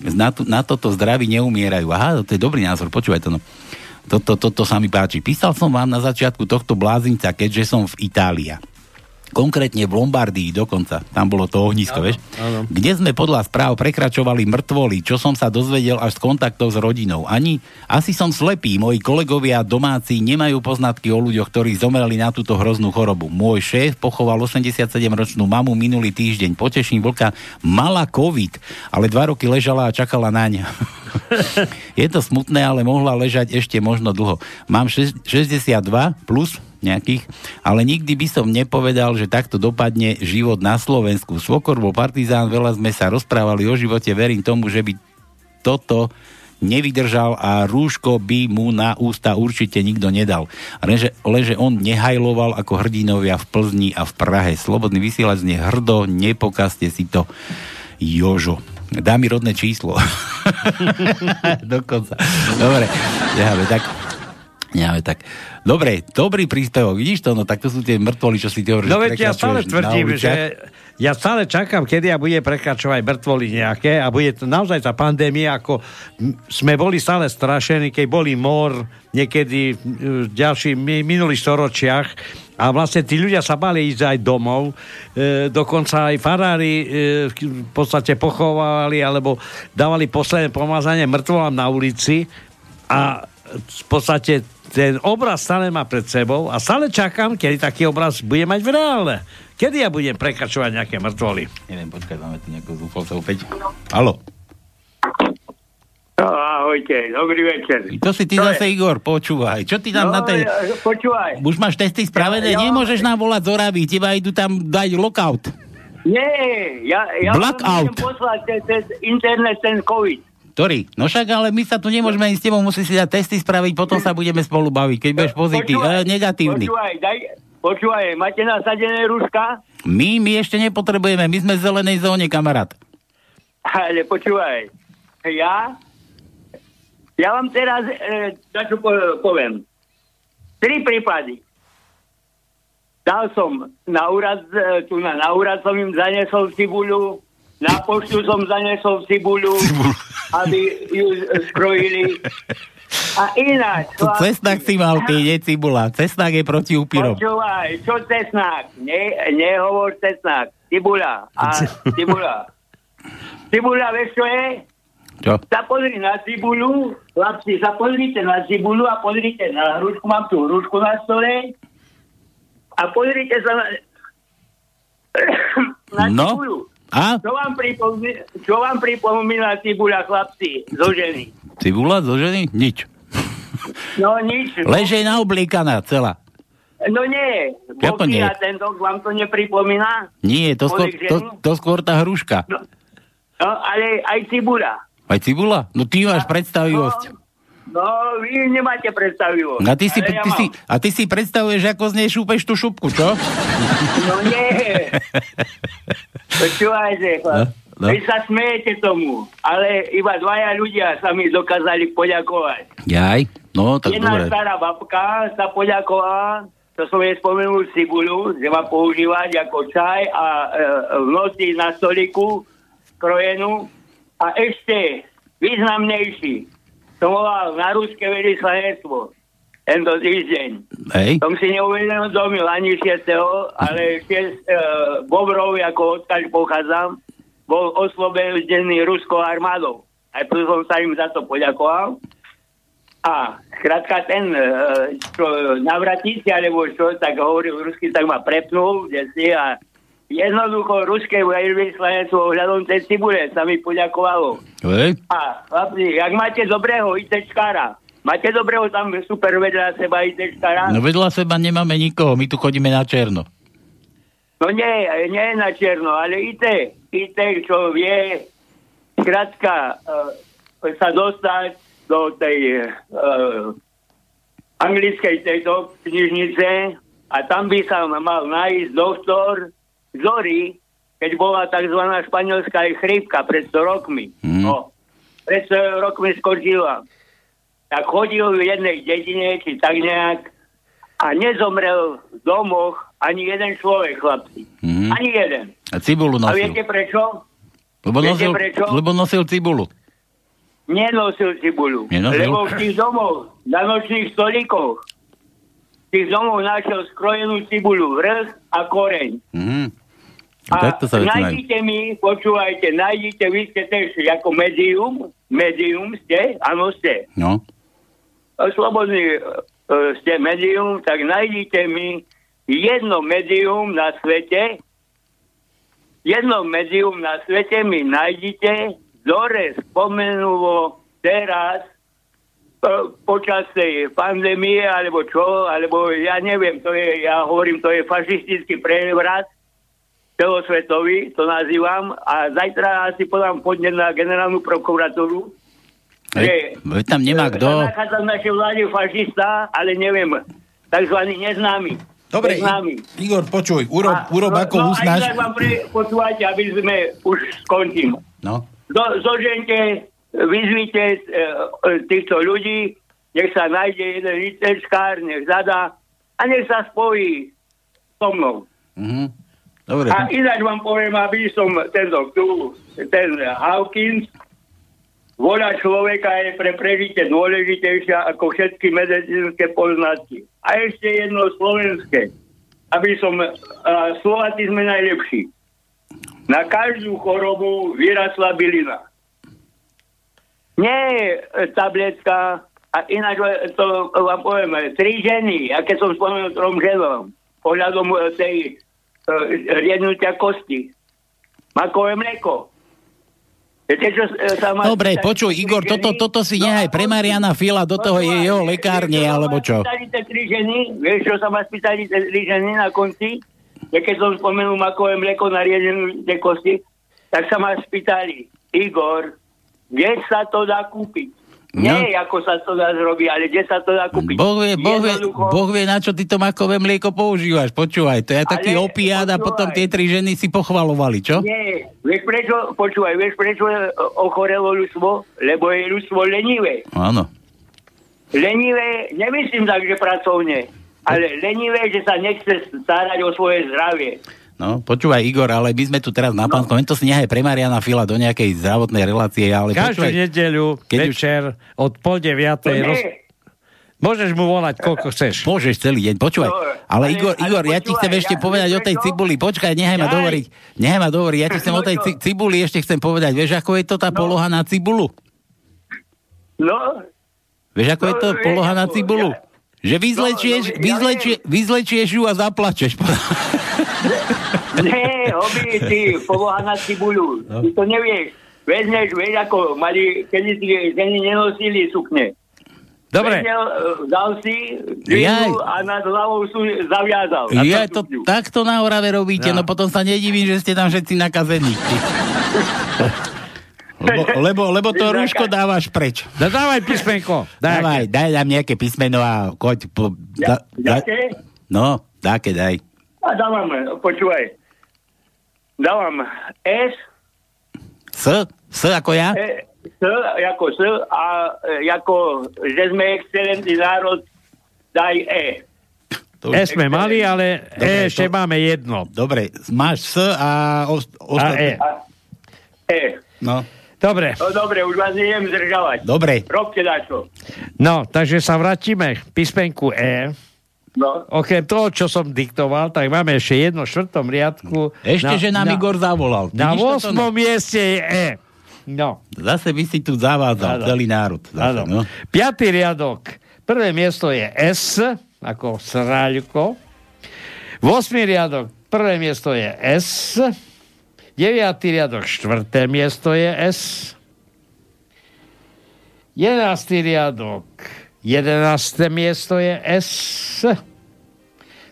na, tu, na toto zdraví neumierajú. Aha, to je dobrý názor, počúvaj to no. Toto, toto sa mi páči. Písal som vám na začiatku tohto blázinca, keďže som v Itálii. Konkrétne v Lombardii dokonca. Tam bolo to ohnisko, vieš? áno. Kde sme podľa správ prekračovali mŕtvoly, čo som sa dozvedel až z kontaktov s rodinou. Ani, asi som slepý, moji kolegovia domáci nemajú poznatky o ľuďoch, ktorí zomreli na túto hroznú chorobu. Môj šéf pochoval 87-ročnú mamu minulý týždeň. Poteším vlka, mala COVID, ale dva roky ležala a čakala naň. Je to smutné, ale mohla ležať ešte možno dlho. Mám šes- 62 plus nejakých, ale nikdy by som nepovedal, že takto dopadne život na Slovensku. Svokor bol partizán, veľa sme sa rozprávali o živote, verím tomu, že by toto nevydržal a rúško by mu na ústa určite nikto nedal. Lenže, lenže on nehajloval ako hrdinovia v Plzni a v Prahe. Slobodný vysielač znie hrdo, nepokazte si to. Jožo. Dá mi rodné číslo. Dokonca. Dobre, necháme tak. Necháme tak. Dobre, dobrý príspevok. Vidíš to? No tak to sú tie mŕtvoly, čo si ty hovoríš. No veď ja stále tvrdím, že ja stále čakám, kedy ja bude prekračovať mŕtvoly nejaké a bude to naozaj tá pandémia, ako sme boli stále strašení, keď boli mor niekedy v ďalších mi- minulých storočiach a vlastne tí ľudia sa bali ísť aj domov, e, dokonca aj farári e, v podstate pochovávali alebo dávali posledné pomazanie mŕtvolám na ulici a v podstate ten obraz stále má pred sebou a stále čakám, kedy taký obraz bude mať v reálne. Kedy ja budem prekračovať nejaké mŕtvoly? Neviem, počkaj, máme tu nejakú zúfalca opäť. Halo. No, ahojte, dobrý večer. To si ty Čo zase, je? Igor, počúvaj. Čo ty tam No, na tej... ja, počúvaj. Už máš testy spravené? Ja- ja- Nemôžeš nám volať z Oravy, teba idú tam dať lockout. Nie, ja, ja Blackout. poslať cez, cez internet ten COVID. Ktorý? No však, ale my sa tu nemôžeme ísť s tebou, musíš si dať testy spraviť, potom sa budeme spolu baviť, keď budeš pozitívny, Počúvaj, eh, negatívny. Počúvaj, daj, počúvaj, máte nasadené rúška? My, my ešte nepotrebujeme, my sme v zelenej zóne, kamarát. Ale počúvaj, ja, ja vám teraz e, čo po- poviem. Tri prípady. Dal som na úrad, e, tu na, na úrad som im zanesol cibuľu, na poštu som zanesol cibuľu, aby ju skrojili. A ináč, Tu cesnak si mal, keď je cibula. Cesnak je proti upírom. Počúvaj, čo cesnak? Ne, nehovor cesnak. Cibula. A cibula. Cibula, vieš čo je? Čo? Sa pozri na cibulu, chlapci, sa pozrite na cibulu a pozrite na hrušku, mám tu hrušku na stole a pozrite sa na, na No. cibulu. A? Čo vám, pripomína, čo vám pripomína cibula, chlapci, zo ženy? Cibula zo ženy? Nič. No nič. Leže na oblíkaná celá. No nie, Ako boky nie? ten dok vám to nepripomína? Nie, to skôr, to, to skôr tá hruška. No, ale aj cibula. Aj cibula? No ty máš predstavivosť. No, vy nemáte predstavivosť. A ty si, ja ty si, mám. a ty si predstavuješ, ako z nej šúpeš tú šupku, čo? No nie. Počúvajte. No, no. Vy sa smejete tomu, ale iba dvaja ľudia sa mi dokázali poďakovať. Jaj, no tak Jedna dobre. stará babka sa poďakovala, to som jej spomenul cibuľu, že má používať ako čaj a e, v noci na stoliku krojenú. A ešte významnejší, som volal na ruské veľvyslanectvo tento týždeň. Hej. Som si neuvedomil ani 6. ale 6 e, Bobrov, ako odkiaľ pochádzam, bol oslobodený ruskou armádou. Aj preto som sa im za to poďakoval. A skrátka ten, e, čo navratíci, alebo čo, tak hovoril rusky, tak ma prepnul, kde si a jednoducho ruské veľvyslanectvo ohľadom tej cibule sa mi poďakovalo. Hej. A chlapci, jak máte dobrého ITčkára, máte dobrého tam super vedľa seba ITčkára? No vedľa seba nemáme nikoho, my tu chodíme na černo. No nie, nie na čierno, ale IT. IT, čo vie skrátka uh, sa dostať do tej uh, anglickej tejto knižnice a tam by sa mal nájsť doktor Zory, keď bola tzv. španielská chrípka pred 100 rokmi. Mm. No, pred 100 rokmi skončila. Tak chodil v jednej dedine, či tak nejak, a nezomrel v domoch ani jeden človek, chlapci. Mhm. Ani jeden. A cibulu A nosil. viete prečo? Lebo viete nosil, prečo? lebo nosil cibulu. Nenosil cibulu. Nenosil? Lebo v tých domov, na nočných stolíkoch, tých domov našiel skrojenú cibulu, vrch a koreň. Mhm. Takto sa veci majú. nájdite mi, počúvajte, nájdite, vy ste tiež ako medium, medium ste, áno ste, No. slobodný e, ste medium, tak nájdite mi jedno medium na svete, jedno medium na svete mi nájdite, ktoré spomenulo teraz e, počas tej pandémie, alebo čo, alebo ja neviem, to je, ja hovorím, to je fašistický prevrat, celosvetový, to nazývam, a zajtra asi podám podnet na generálnu prokuratúru, Veď, veď tam nemá kto. nachádza v našej vláde fašista, ale neviem, takzvaný neznámy. Dobre, neznámy. Igor, počuj, urob, urob ako no, uznáš. tak vám pre, počúvajte, aby sme už skončím. No. zo, zožente, vyzvite e, e, týchto ľudí, nech sa nájde jeden licenskár, nech zadá a nech sa spojí so mnou. Mhm. Dobre. A ináč vám poviem, aby som tento tu, ten Hawkins, voľa človeka je pre prežitie dôležitejšia ako všetky medicínske poznatky. A ešte jedno slovenské, aby som, uh, Slováci sme najlepší. Na každú chorobu vyrasla bylina. Nie tabletka, a ináč to vám poviem, tri ženy, a keď som spomenul trom ženom, pohľadom e, tej uh, riednutia kosti. Makové mlieko. Čo e, sa má... Dobre, počuj, Igor, toto, toto si nehaj pre Mariana Fila, do toho je jeho lekárne, alebo čo? Ženy, vieš, čo sa ma spýtali tri ženy na konci? Keď som spomenul makové mlieko na tie kosti, tak sa ma spýtali, Igor, kde sa to dá kúpiť? No. Nie, ako sa to dá zrobiť, ale kde sa to dá kúpiť? Boh vie, boh, vie, boh vie, na čo ty to makové mlieko používaš. Počúvaj, to je taký Ale opiát a potom tie tri ženy si pochvalovali, čo? Nie, vieš prečo, počúvaj, vieš prečo e, ochorelo ľudstvo? Lebo je ľudstvo lenivé. Áno. Lenivé, nemyslím tak, že pracovne, ale lenivé, že sa nechce starať o svoje zdravie. No, počúvaj, Igor, ale my sme tu teraz na pánskom, len to si nehaj pre Mariana Fila do nejakej zdravotnej relácie, ale Každú počúvaj, nedeľu, keď už- večer, od pol deviatej. Nie. Roz... Môžeš mu volať, koľko chceš. Môžeš celý deň, počúvaj. No, ale, Igor, Igor, ja ti chcem ešte ja- povedať o tej cibuli. Počkaj, nechaj ma dovoriť. Nechaj ma dovoriť. Ja ti chcem o tej No ci- cibuli ešte chcem povedať. Vieš, ako je to tá poloha na cibulu? No, Vieš, ako je to No, vieš, poloha na cibulu? Že vyzlečieš, No, no, ja vyzlečie, vyzlečieš ju a zaplačeš. nie, hobby, ty, poloha na cibuľu. No. Ty to nevieš. Vezmeš, vieš, ako mali, kedy si ženy nenosili sukne. Dobre. Vezmel, e, Dal si a nad hlavou sú zaviazal. Ja to sukňu. takto na Orave robíte, no. No. potom sa nedivím, že ste tam všetci nakazení. lebo, lebo, lebo to rúško dávaš preč. No dávaj písmenko. Daj. Dávaj, daj nám nejaké písmeno a koď. Po, da, da, no, dáke daj. A dávam, počúvaj. Dávam S, S? S ako ja? e, S, ako S a e, ako, že sme excelentný národ, daj E. To E sme mali, ale Dobre, e, ešte to- máme jedno. Dobre, máš S a A ostatné. E. E. No, Dobre. No dobre, už vás nejdem zdržavať. dobre. Robte dačo. No, takže sa vrátime k písmenku E. No. Okrem toho, čo som diktoval, tak máme ešte jedno štvrtom riadku. Ešte, že nám Igor zavolal. Na Vidíš toto, 8. no? mieste je E. No. Zase by si tu zavádzal celý národ. Zase, no. Piatý riadok. Prvé miesto je S, ako sráľko. 8. riadok. Prvé miesto je S. 9. riadok. Štvrté miesto je S. 11. riadok. 11. miesto je S.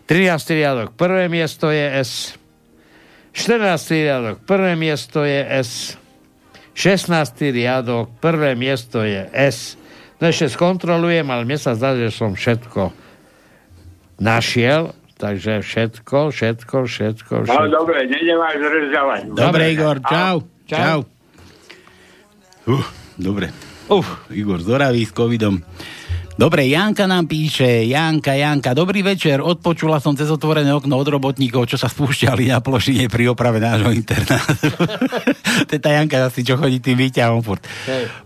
13. riadok. Prvé miesto je S. 14. riadok. Prvé miesto je S. 16. riadok, prvé miesto je S. No ešte skontrolujem, ale mne sa zdá, že som všetko našiel, takže všetko, všetko, všetko, No všetko. dobre, nejdem vás zdržavať. Dobre, Igor, čau. Čau. Čau. Uh, dobre. Uf. Igor Zoravý s covidom. Dobre, Janka nám píše, Janka, Janka, dobrý večer, odpočula som cez otvorené okno od robotníkov, čo sa spúšťali na plošine pri oprave nášho internátu. to je tá Janka asi, čo chodí tým výťahom furt.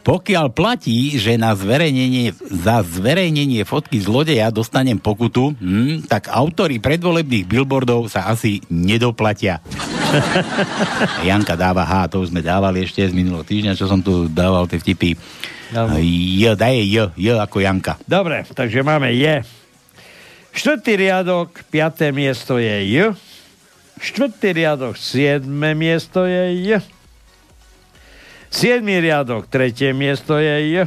Pokiaľ platí, že na zverejnenie, za zverejnenie fotky zlodeja dostanem pokutu, hm, tak autory predvolebných billboardov sa asi nedoplatia. Janka dáva H, to už sme dávali ešte z minulého týždňa, čo som tu dával tie vtipy. J, daj J, J ako Janka. Dobre, takže máme J. Štvrtý riadok, piaté miesto je J. Štvrtý riadok, siedme miesto je J. Siedmý riadok, tretie miesto je J.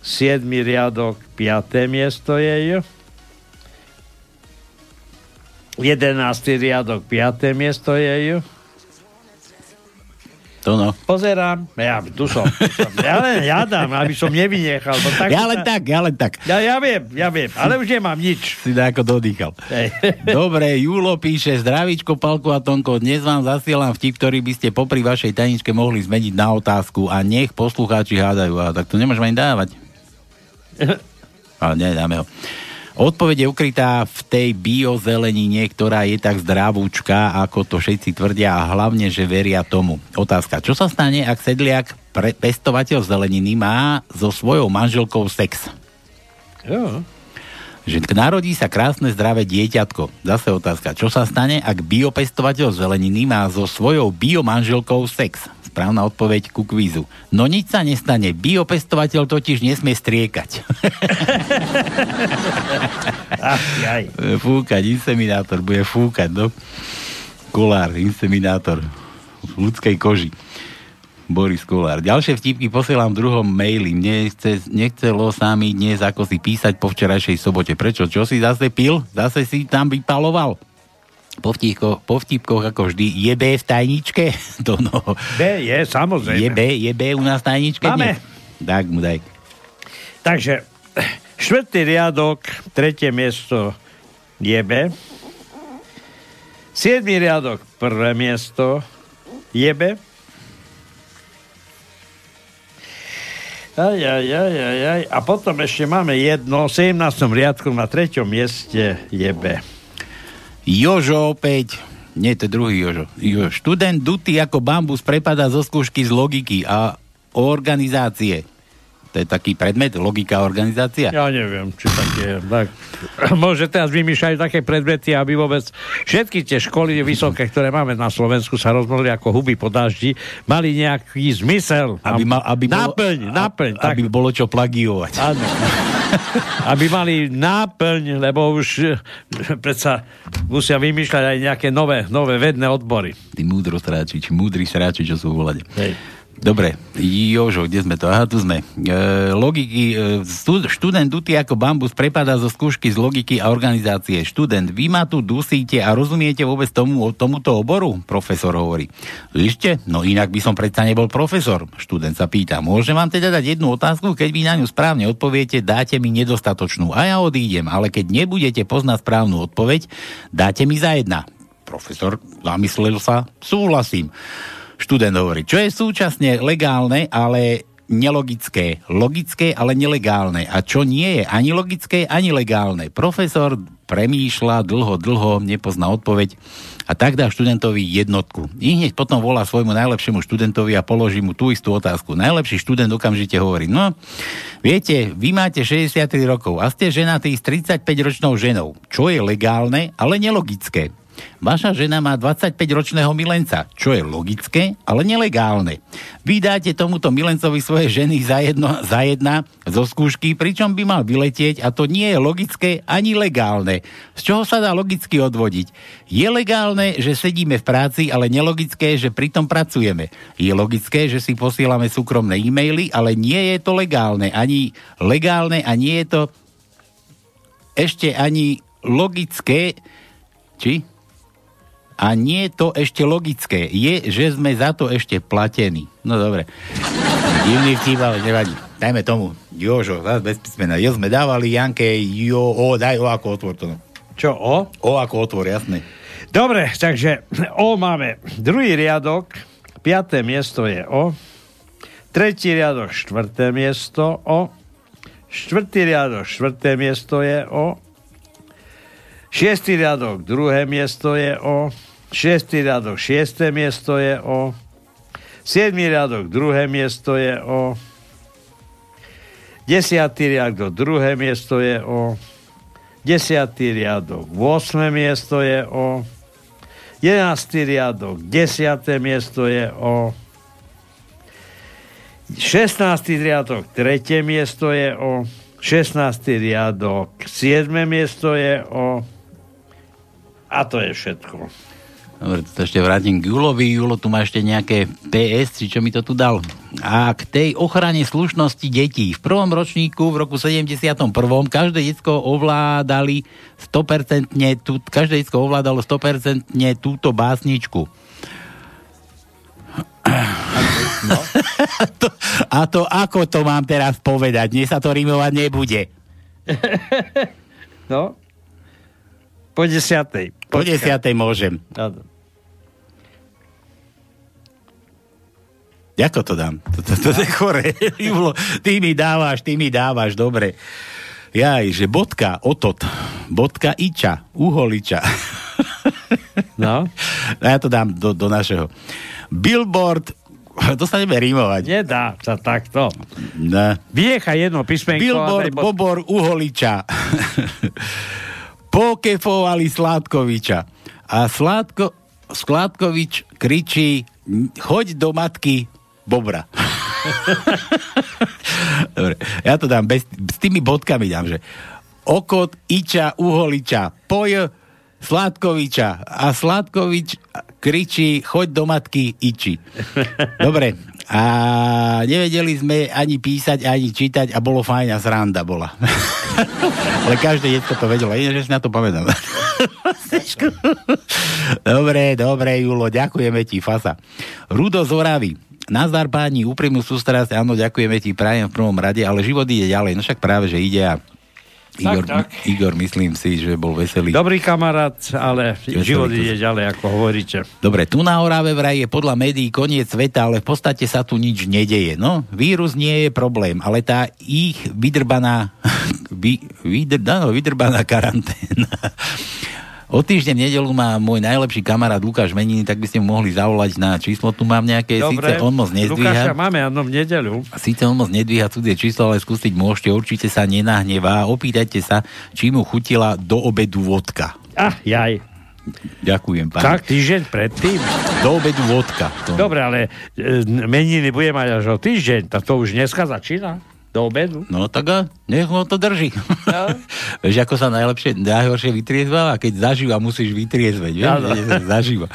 Siedmý riadok, piaté miesto je J. Jedenáctý riadok, piaté miesto je J. To no. Pozerám, ja tu som, tu som ja len jadám, aby som nevynechal. Bo tak, Ja len tak, ja len tak. Ja, ja viem, ja viem, ale už nemám nič. Si ako dodýchal. Dobre, Julo píše, zdravíčko, Palko a Tonko, dnes vám zasielam vtip, ktorý by ste popri vašej tajničke mohli zmeniť na otázku a nech poslucháči hádajú. A tak to nemôžeme ani dávať. Ale nie, dáme ho. Odpoveď je ukrytá v tej biozelenine, ktorá je tak zdravúčka, ako to všetci tvrdia a hlavne, že veria tomu. Otázka, čo sa stane, ak sedliak, pre, pestovateľ zeleniny má so svojou manželkou sex? Jo. Že narodí sa krásne zdravé dieťatko. Zase otázka, čo sa stane, ak biopestovateľ zeleniny má so svojou biomanželkou sex? Správna odpoveď ku kvízu. No nič sa nestane, biopestovateľ totiž nesmie striekať. Ach, jaj. Fúkať, inseminátor, bude fúkať, no. Kolár, inseminátor v ľudskej koži. Boris Kolár. Ďalšie vtipky posielam v druhom maili. Nechce, nechcelo sa mi dnes ako si písať po včerajšej sobote. Prečo? Čo si zase pil? Zase si tam vypaloval? Po, vtipko, po vtipkoch ako vždy. Je B v tajničke? To no. B je, samozrejme. Je B, je B u nás v tajničke? Máme. dnes? Tak mu daj. Takže, štvrtý riadok, tretie miesto je B. Siedmý riadok, prvé miesto je B. Aj, aj, aj, aj, aj. A potom ešte máme jedno, v 17. riadku na treťom mieste je B. Jožo opäť, nie, to je druhý Jožo. Jo, študent dutý ako bambus prepadá zo skúšky z logiky a organizácie. To je taký predmet, logika organizácia. Ja neviem, či tak je. Tak. Môže teraz vymýšľať také predmety, aby vôbec všetky tie školy vysoké, ktoré máme na Slovensku, sa rozmohli ako huby po daždi, mali nejaký zmysel. Aby, ma, aby náplň, bolo, náplň. A, aby bolo čo plagiovať. Áno. aby mali náplň, lebo už predsa musia vymýšľať aj nejaké nové, nové vedné odbory. Tí múdro stráči, či múdri stráči, čo sú volade. Dobre, Jožo, kde sme to? Aha, tu sme. E, logiky, e, študent dutý ako bambus prepadá zo skúšky z logiky a organizácie. Študent, vy ma tu dusíte a rozumiete vôbec tomu, tomuto oboru? Profesor hovorí. Ešte? No inak by som predsa nebol profesor. Študent sa pýta, môžem vám teda dať jednu otázku? Keď vy na ňu správne odpoviete, dáte mi nedostatočnú a ja odídem, ale keď nebudete poznať správnu odpoveď, dáte mi za jedna. Profesor zamyslel sa, súhlasím študent hovorí, čo je súčasne legálne, ale nelogické. Logické, ale nelegálne. A čo nie je ani logické, ani legálne. Profesor premýšľa dlho, dlho, nepozná odpoveď a tak dá študentovi jednotku. I hneď potom volá svojmu najlepšiemu študentovi a položí mu tú istú otázku. Najlepší študent okamžite hovorí, no, viete, vy máte 63 rokov a ste ženatý s 35-ročnou ženou, čo je legálne, ale nelogické. Vaša žena má 25-ročného milenca, čo je logické, ale nelegálne. Vy tomuto milencovi svoje ženy za, jedno, za jedna zo skúšky, pričom by mal vyletieť a to nie je logické ani legálne. Z čoho sa dá logicky odvodiť? Je legálne, že sedíme v práci, ale nelogické, že pritom pracujeme. Je logické, že si posielame súkromné e-maily, ale nie je to legálne. Ani legálne a nie je to ešte ani logické, či? A nie je to ešte logické. Je, že sme za to ešte platení. No dobre. Divný vtip, ale nevadí. Dajme tomu. Jožo, zás bez písmena. Jo sme dávali Janke, jo, o, daj o ako otvor to. No. Čo, o? O ako otvor, jasné. Dobre, takže o máme druhý riadok, piaté miesto je o, tretí riadok, štvrté miesto o, štvrtý riadok, štvrté miesto je o, šiestý riadok, druhé miesto je o, Šiestý riadok, šiesté miesto je o. Siedmý riadok, druhé miesto je o. Desiatý riadok, druhé miesto je o. Desiatý riadok, 8. miesto je o. Jedenáctý riadok, desiaté miesto je o. 16. riadok, tretie miesto je o. 16. riadok, 7. miesto je o. A to je všetko. Dobre, to ešte vrátim k Julovi. Julo tu má ešte nejaké PS, či čo mi to tu dal. A k tej ochrane slušnosti detí. V prvom ročníku v roku 71. každé detsko ovládali 100% tú, každé detsko ovládalo 100% túto básničku. No. to, a to ako to mám teraz povedať? Dnes sa to rimovať nebude. no. Po desiatej. Po desiatej môžem. Áno. Ako to dám? To, to, to, to je chore. Ty mi dávaš, ty mi dávaš, dobre. Jaj, že bodka, otot, bodka iča, uholiča. No. no ja to dám do, do našeho. Billboard, to sa nevie rímovať. Nedá sa takto. No. Viecha jedno písmenko. Billboard, bod... Bobor, uholiča. Pokefovali Sládkoviča. A Sládko, Sládkovič kričí, choď do matky Bobra. Dobre, ja to dám bez, s tými bodkami dám, že Okot, Iča, Uholiča, Poj, Sládkoviča a Sládkovič kričí, choď do matky Iči. Dobre, a nevedeli sme ani písať, ani čítať a bolo fajn a sranda bola. Ale každé detko to vedelo, iné, že si na to pamätám. dobre, dobre, Julo, ďakujeme ti, Fasa. Rudo z Oravy. Nazdar páni, úprimnú sústrasť, áno, ďakujeme ti, prajem v prvom rade, ale život ide ďalej, no však práve, že ide a Igor, tak, tak. Igor, myslím si, že bol veselý. Dobrý kamarát, ale veselý život ide ďalej, ako hovoríte. Dobre, tu na Orave vraj je podľa médií koniec sveta, ale v podstate sa tu nič nedeje. No, vírus nie je problém, ale tá ich vydrbaná, vy, vydr, no, vydrbaná karanténa O týždeň nedelu má môj najlepší kamarát Lukáš Meniny, tak by ste mu mohli zavolať na číslo. Tu mám nejaké, Dobre, síce on moc nezdvíha. Lukáša máme, áno, v nedelu. Síce on moc nedvíha cudzie číslo, ale skúsiť môžete, určite sa nenahnevá. Opýtajte sa, či mu chutila do obedu vodka. Ah, jaj. Ďakujem, pán. Tak, týždeň predtým? Do obedu vodka. To... Dobre, ale e, meniny bude mať až o týždeň, tak to už dneska začína do obedu. No tak a nech ho to drží. No. Vieš, ako sa najlepšie, najhoršie vytriezva, a keď zažíva, musíš vytriezveť. Vieš? No, no. Zažíva.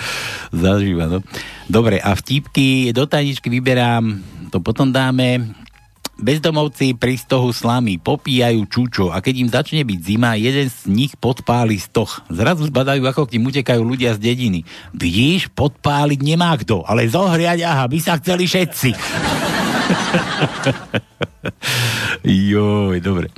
Zažíva, no. Dobre, a vtipky do tajničky vyberám, to potom dáme. Bezdomovci pri stohu slamy popíjajú čučo a keď im začne byť zima, jeden z nich podpáli stoch. Zrazu zbadajú, ako k ním utekajú ľudia z dediny. Vidíš, podpáliť nemá kto, ale zohriať, aha, by sa chceli všetci. Joj, dobre.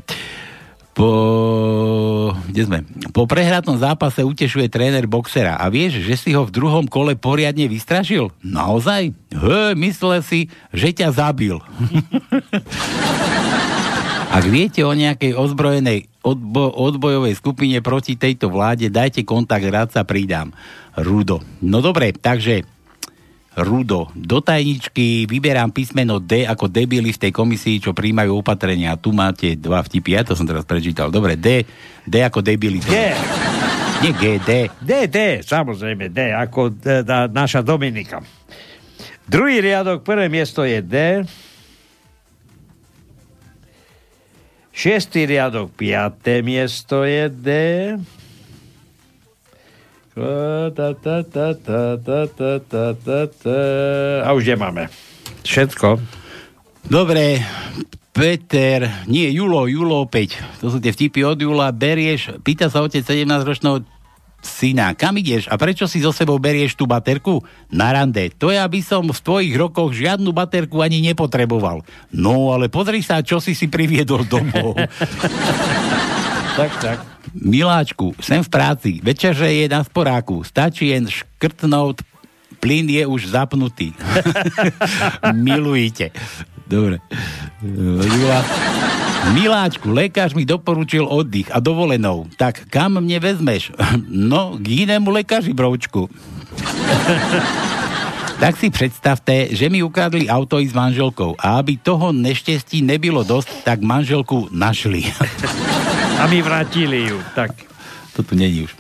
Po... Kde sme? Po prehratom zápase utešuje tréner boxera. A vieš, že si ho v druhom kole poriadne vystrašil? Naozaj? He, myslel si, že ťa zabil. Ak viete o nejakej ozbrojenej odbo- odbojovej skupine proti tejto vláde, dajte kontakt, rád sa pridám. Rudo. No dobre, takže Rudo. Do tajničky vyberám písmeno D ako debili v tej komisii, čo príjmajú opatrenia. Tu máte dva vtipy, ja to som teraz prečítal. Dobre, D, D ako debili. D. Nie G, D. D, D, samozrejme, D, ako D, D, naša Dominika. Druhý riadok, prvé miesto je D. Šiestý riadok, piaté miesto je D. A už nemáme. Všetko. Dobre, Peter, nie, Julo, Julo opäť. To sú tie vtipy od Jula. Berieš, pýta sa otec 17-ročného syna, kam ideš a prečo si so sebou berieš tú baterku? Na rande. To ja by som v tvojich rokoch žiadnu baterku ani nepotreboval. No, ale pozri sa, čo si si priviedol domov. tak, tak. Miláčku, sem v práci, večerže je na sporáku, stačí jen škrtnúť, plyn je už zapnutý. Milujte. Dobre. Miláčku, lekáč mi doporučil oddych a dovolenou. Tak kam mne vezmeš? No, k inému lekáži, broučku. tak si predstavte, že mi ukradli auto i s manželkou a aby toho neštestí nebylo dosť, tak manželku našli. A my vrátili ju, tak. To tu není už.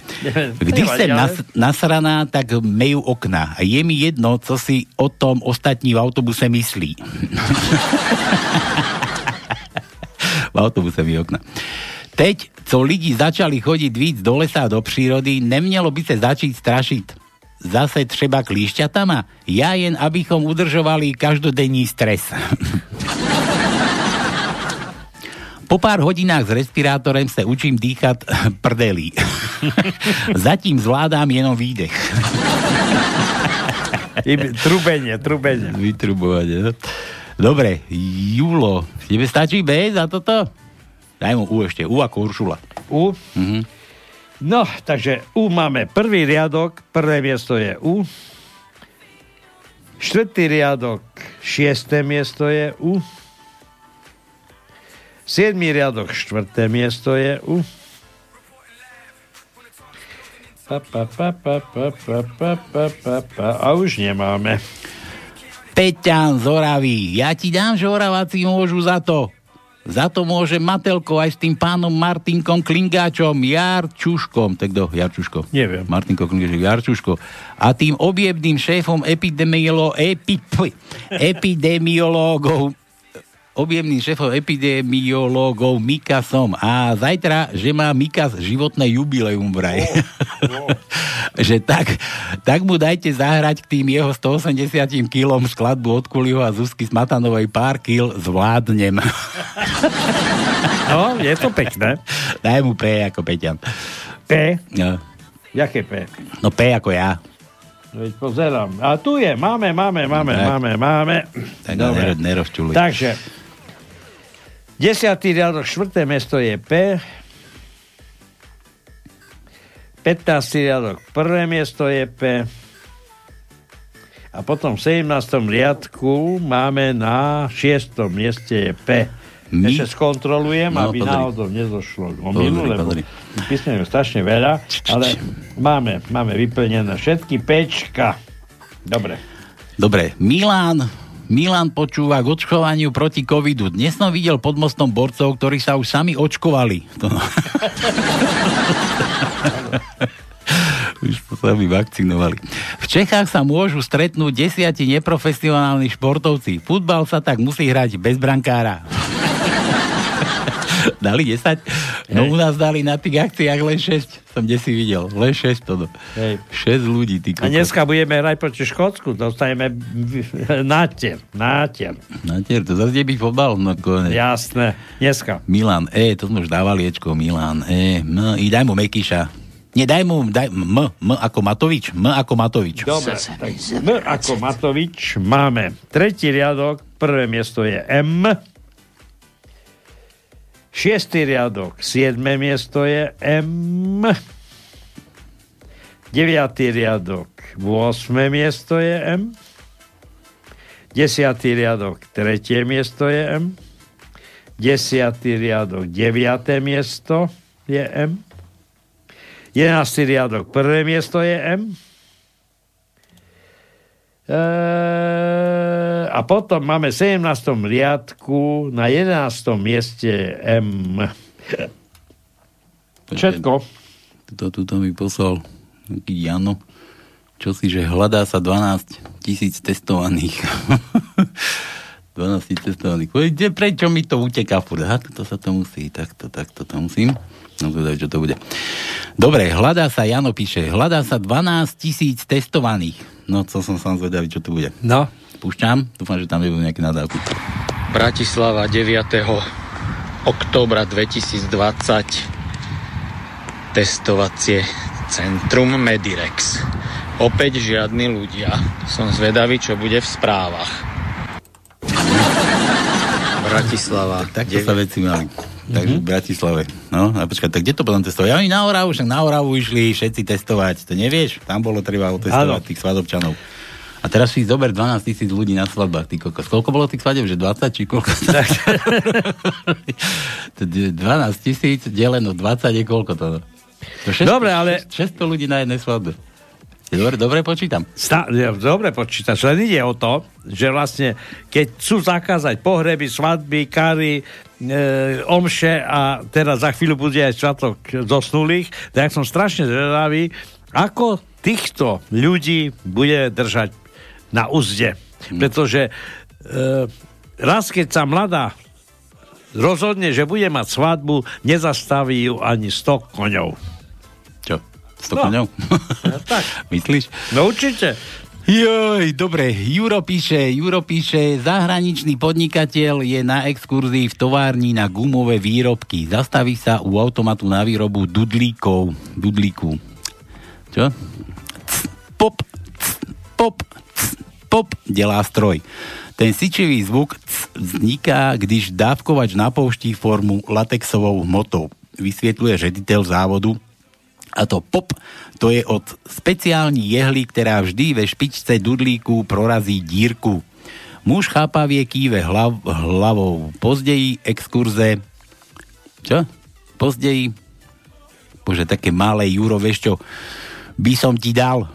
Když sem nas, nasraná, tak mejú okna. A je mi jedno, co si o tom ostatní v autobuse myslí. v autobuse mi okna. Teď, co lidi začali chodiť víc do lesa a do přírody, nemělo by sa začít strašiť zase třeba klíšťatama? Ja jen, abychom udržovali každodenní stres. Po pár hodinách s respirátorem sa učím dýchať prdelí. Zatím zvládám jenom výdech. trubenie, trubenie. Vytrubovanie, no. Dobre, Julo, tebe stačí B za toto? Daj mu U ešte, U ako Uršula. U? Mhm. No, takže U máme prvý riadok, prvé miesto je U. Štvrtý riadok, šiesté miesto je U. Siedmý riadok, štvrté miesto je U. Pa, pa, pa, pa, pa, pa, pa, pa, pa, pa. A už nemáme. Peťan z Oravy, ja ti dám, že Oraváci môžu za to. Za to môže Matelko aj s tým pánom Martinkom Klingáčom, Jarčuškom. Tak kto? Jarčuško. Neviem. Martinko Klingáčom, Jarčuško. A tým objebným šéfom epidemiolo, epi, p- epidemiológov objemným šéfom epidemiológov Mikasom. A zajtra, že má Mikas životné jubileum vraj. Oh, oh. že tak, tak mu dajte zahrať k tým jeho 180 kilom skladbu od Kuliho a Zuzky Smatanovej pár kil zvládnem. no, je to pekné. Daj mu P ako Peťan. P? No. Jaké P? No P ako ja. Veď pozerám. A tu je, máme, máme, máme, tak. máme, máme. Tak Dobre. nerozčuluj. Takže, desiatý riadok, štvrté mesto je P. 15. riadok, prvé miesto je P. A potom v 17. riadku máme na 6. mieste je P. My? Ešte skontrolujem, no, aby pozri. náhodou nezošlo o milu, lebo písmem strašne veľa, ale máme, máme vyplnené všetky pečka. Dobre. Dobre, Milán, Milan počúva k očkovaniu proti covidu. Dnes som videl pod mostom borcov, ktorí sa už sami očkovali. To... už sa sami vakcinovali. V Čechách sa môžu stretnúť desiati neprofesionálni športovci. Futbal sa tak musí hrať bez brankára. dali 10? No u nás dali na tých akciách len 6. Som si videl. Len 6 to. Hej. 6 ľudí. Ty A dneska budeme hrať proti Škótsku. Dostaneme nátier. Nátier. Nátier, to zase byť fotbal. No, konec. Jasné. Dneska. Milan E, to sme už dávali Ečko. Milan E. M, I daj mu Mekyša. Nie, daj mu daj, M, M ako Matovič. M ako Matovič. Dobre, tak M ako Matovič máme. Tretí riadok, prvé miesto je M. Šiestý riadok, siedme miesto je M. Deviatý riadok, 8. miesto je M. Desiatý riadok, tretie miesto je M. Desiatý riadok, deviaté miesto je M. Jedenáctý riadok, prvé miesto je M. Eee, a potom máme v 17. riadku na 11. mieste M. Všetko. Tuto, tuto mi poslal Jano. Čo si, že hľadá sa 12 tisíc testovaných. 12 tisíc testovaných. Kde, prečo mi to uteká furt? Aha, to sa to musí, takto, takto to musím. No to čo to bude. Dobre, hľadá sa, Jano píše, hľadá sa 12 tisíc testovaných. No, co som sa zvedavý, čo to bude. No. Púšťam, dúfam, že tam nebudú nejaké nadávky. Bratislava 9. oktobra 2020 testovacie centrum Medirex. Opäť žiadni ľudia. Som zvedavý, čo bude v správach. Bratislava. Tak, takto sa veci mali. Takže mm-hmm. v Bratislave. No, a počkaj, tak kde to potom testovať? Ja oni na Oravu, však na Oravu išli všetci testovať. To nevieš? Tam bolo treba otestovať tých svadobčanov. A teraz si zober 12 tisíc ľudí na svadbách, ty kokos. Koľko bolo tých svadeb? Že 20 či koľko? 12 tisíc deleno 20 je koľko to? to 600, Dobre, ale... 600 ľudí na jednej svadbe. Dobre, dobre počítam. Sta- dobre počítaš, len ide o to, že vlastne, keď chcú zakázať pohreby, svadby, kary, e, omše a teraz za chvíľu bude aj svatok zosnulých, tak som strašne zvedavý, ako týchto ľudí bude držať na úzde. Hmm. Pretože e, raz, keď sa mladá rozhodne, že bude mať svadbu, nezastaví ju ani 100 koňov. 100 no. koňov? Ja, tak. Myslíš? No určite. Joj, dobre, Juro píše, Juro píše, zahraničný podnikateľ je na exkurzii v továrni na gumové výrobky. Zastaví sa u automatu na výrobu dudlíkov. Dudlíku. Čo? C, pop, c, pop, Pop delá stroj. Ten sičivý zvuk vzniká, když dávkovač napouští formu latexovou hmotou. Vysvětluje ředitel závodu a to pop, to je od speciální jehly, která vždy ve špičce dudlíku prorazí dírku. Muž chápavie kýve hlav, hlavou. Pozdeji exkurze... Čo? Pozdeji... Bože, také malé Juro, vieš čo? By som ti dal.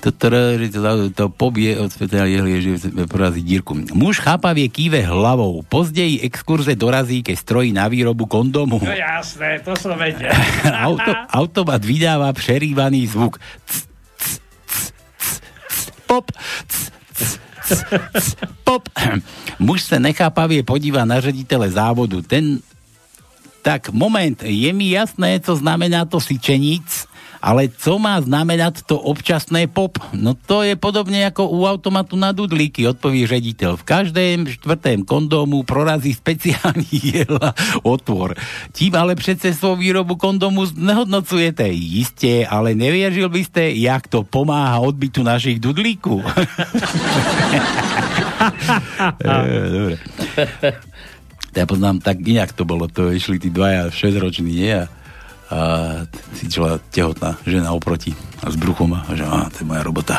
To, to, to, to pobie od sveta jehlie, že porazí dírku. Muž chápavie kýve hlavou. Pozdeji exkurze dorazí, keď strojí na výrobu kondomu. No jasné, to som vedel. Auto, automat vydáva přerývaný zvuk. C, c, c, pop. Pop. Muž sa nechápavie podíva na ředitele závodu. Ten tak moment, je mi jasné, co znamená to sičeníc, ale co má znamenať to občasné pop? No to je podobne ako u automatu na dudlíky, odpovie rediteľ. V každém štvrtém kondómu prorazí speciálny jela otvor. Tím ale přece svou výrobu kondomu nehodnocujete. Isté, ale neviežil by ste, jak to pomáha odbytu našich dudlíku? Dobre ja poznám, tak inak to bolo, to išli tí dvaja 6 roční, nie? A čela tehotná žena oproti s bruchom a že á, to je moja robota.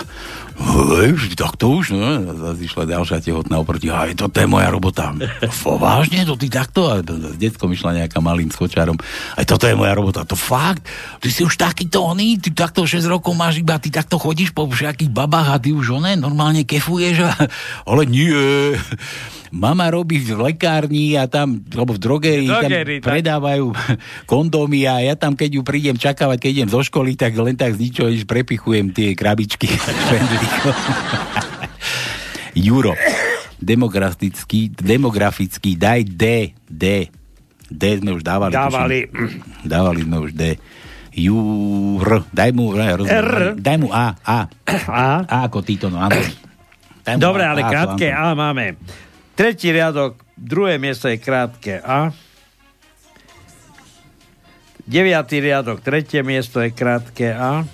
Hej, tak to už, no. Zase išla ďalšia tehotná oproti, aj to je moja robota. Fo, vážne, to ty takto? A s detkom išla nejaká malým skočárom, aj toto je moja robota. To fakt? Ty si už takýto oný, ty takto 6 rokov máš iba, ty takto chodíš po všetkých babách a ty už oné normálne kefuješ a... Ale nie, mama robí v lekárni a tam, alebo v drogerii, Drogerii, tam tak. predávajú kondómy a ja tam, keď ju prídem čakávať, keď idem zo školy, tak len tak z ničoho nič prepichujem tie krabičky. Juro, demografický, demografický, daj D, D. D sme už dávali. Dávali. tuším. Dávali sme už D. Jur, daj mu, ne, rozumiem, R. daj mu A, A. A? A ako Tito, no mu Dobre, A, ale A krátke. A máme. Tretí riadok, druhé miesto je krátke A. Deviatý riadok, tretie miesto je krátke A.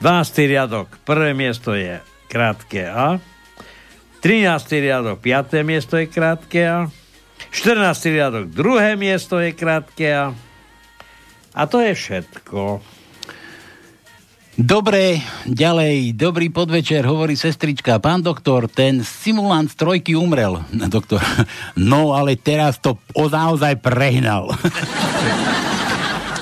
12. riadok, prvé miesto je krátke A. 13. riadok, 5. miesto je krátke A. 14. riadok, druhé miesto je krátke A. A to je všetko. Dobre, ďalej, dobrý podvečer, hovorí sestrička. Pán doktor, ten simulant z trojky umrel. Doktor, no ale teraz to naozaj prehnal.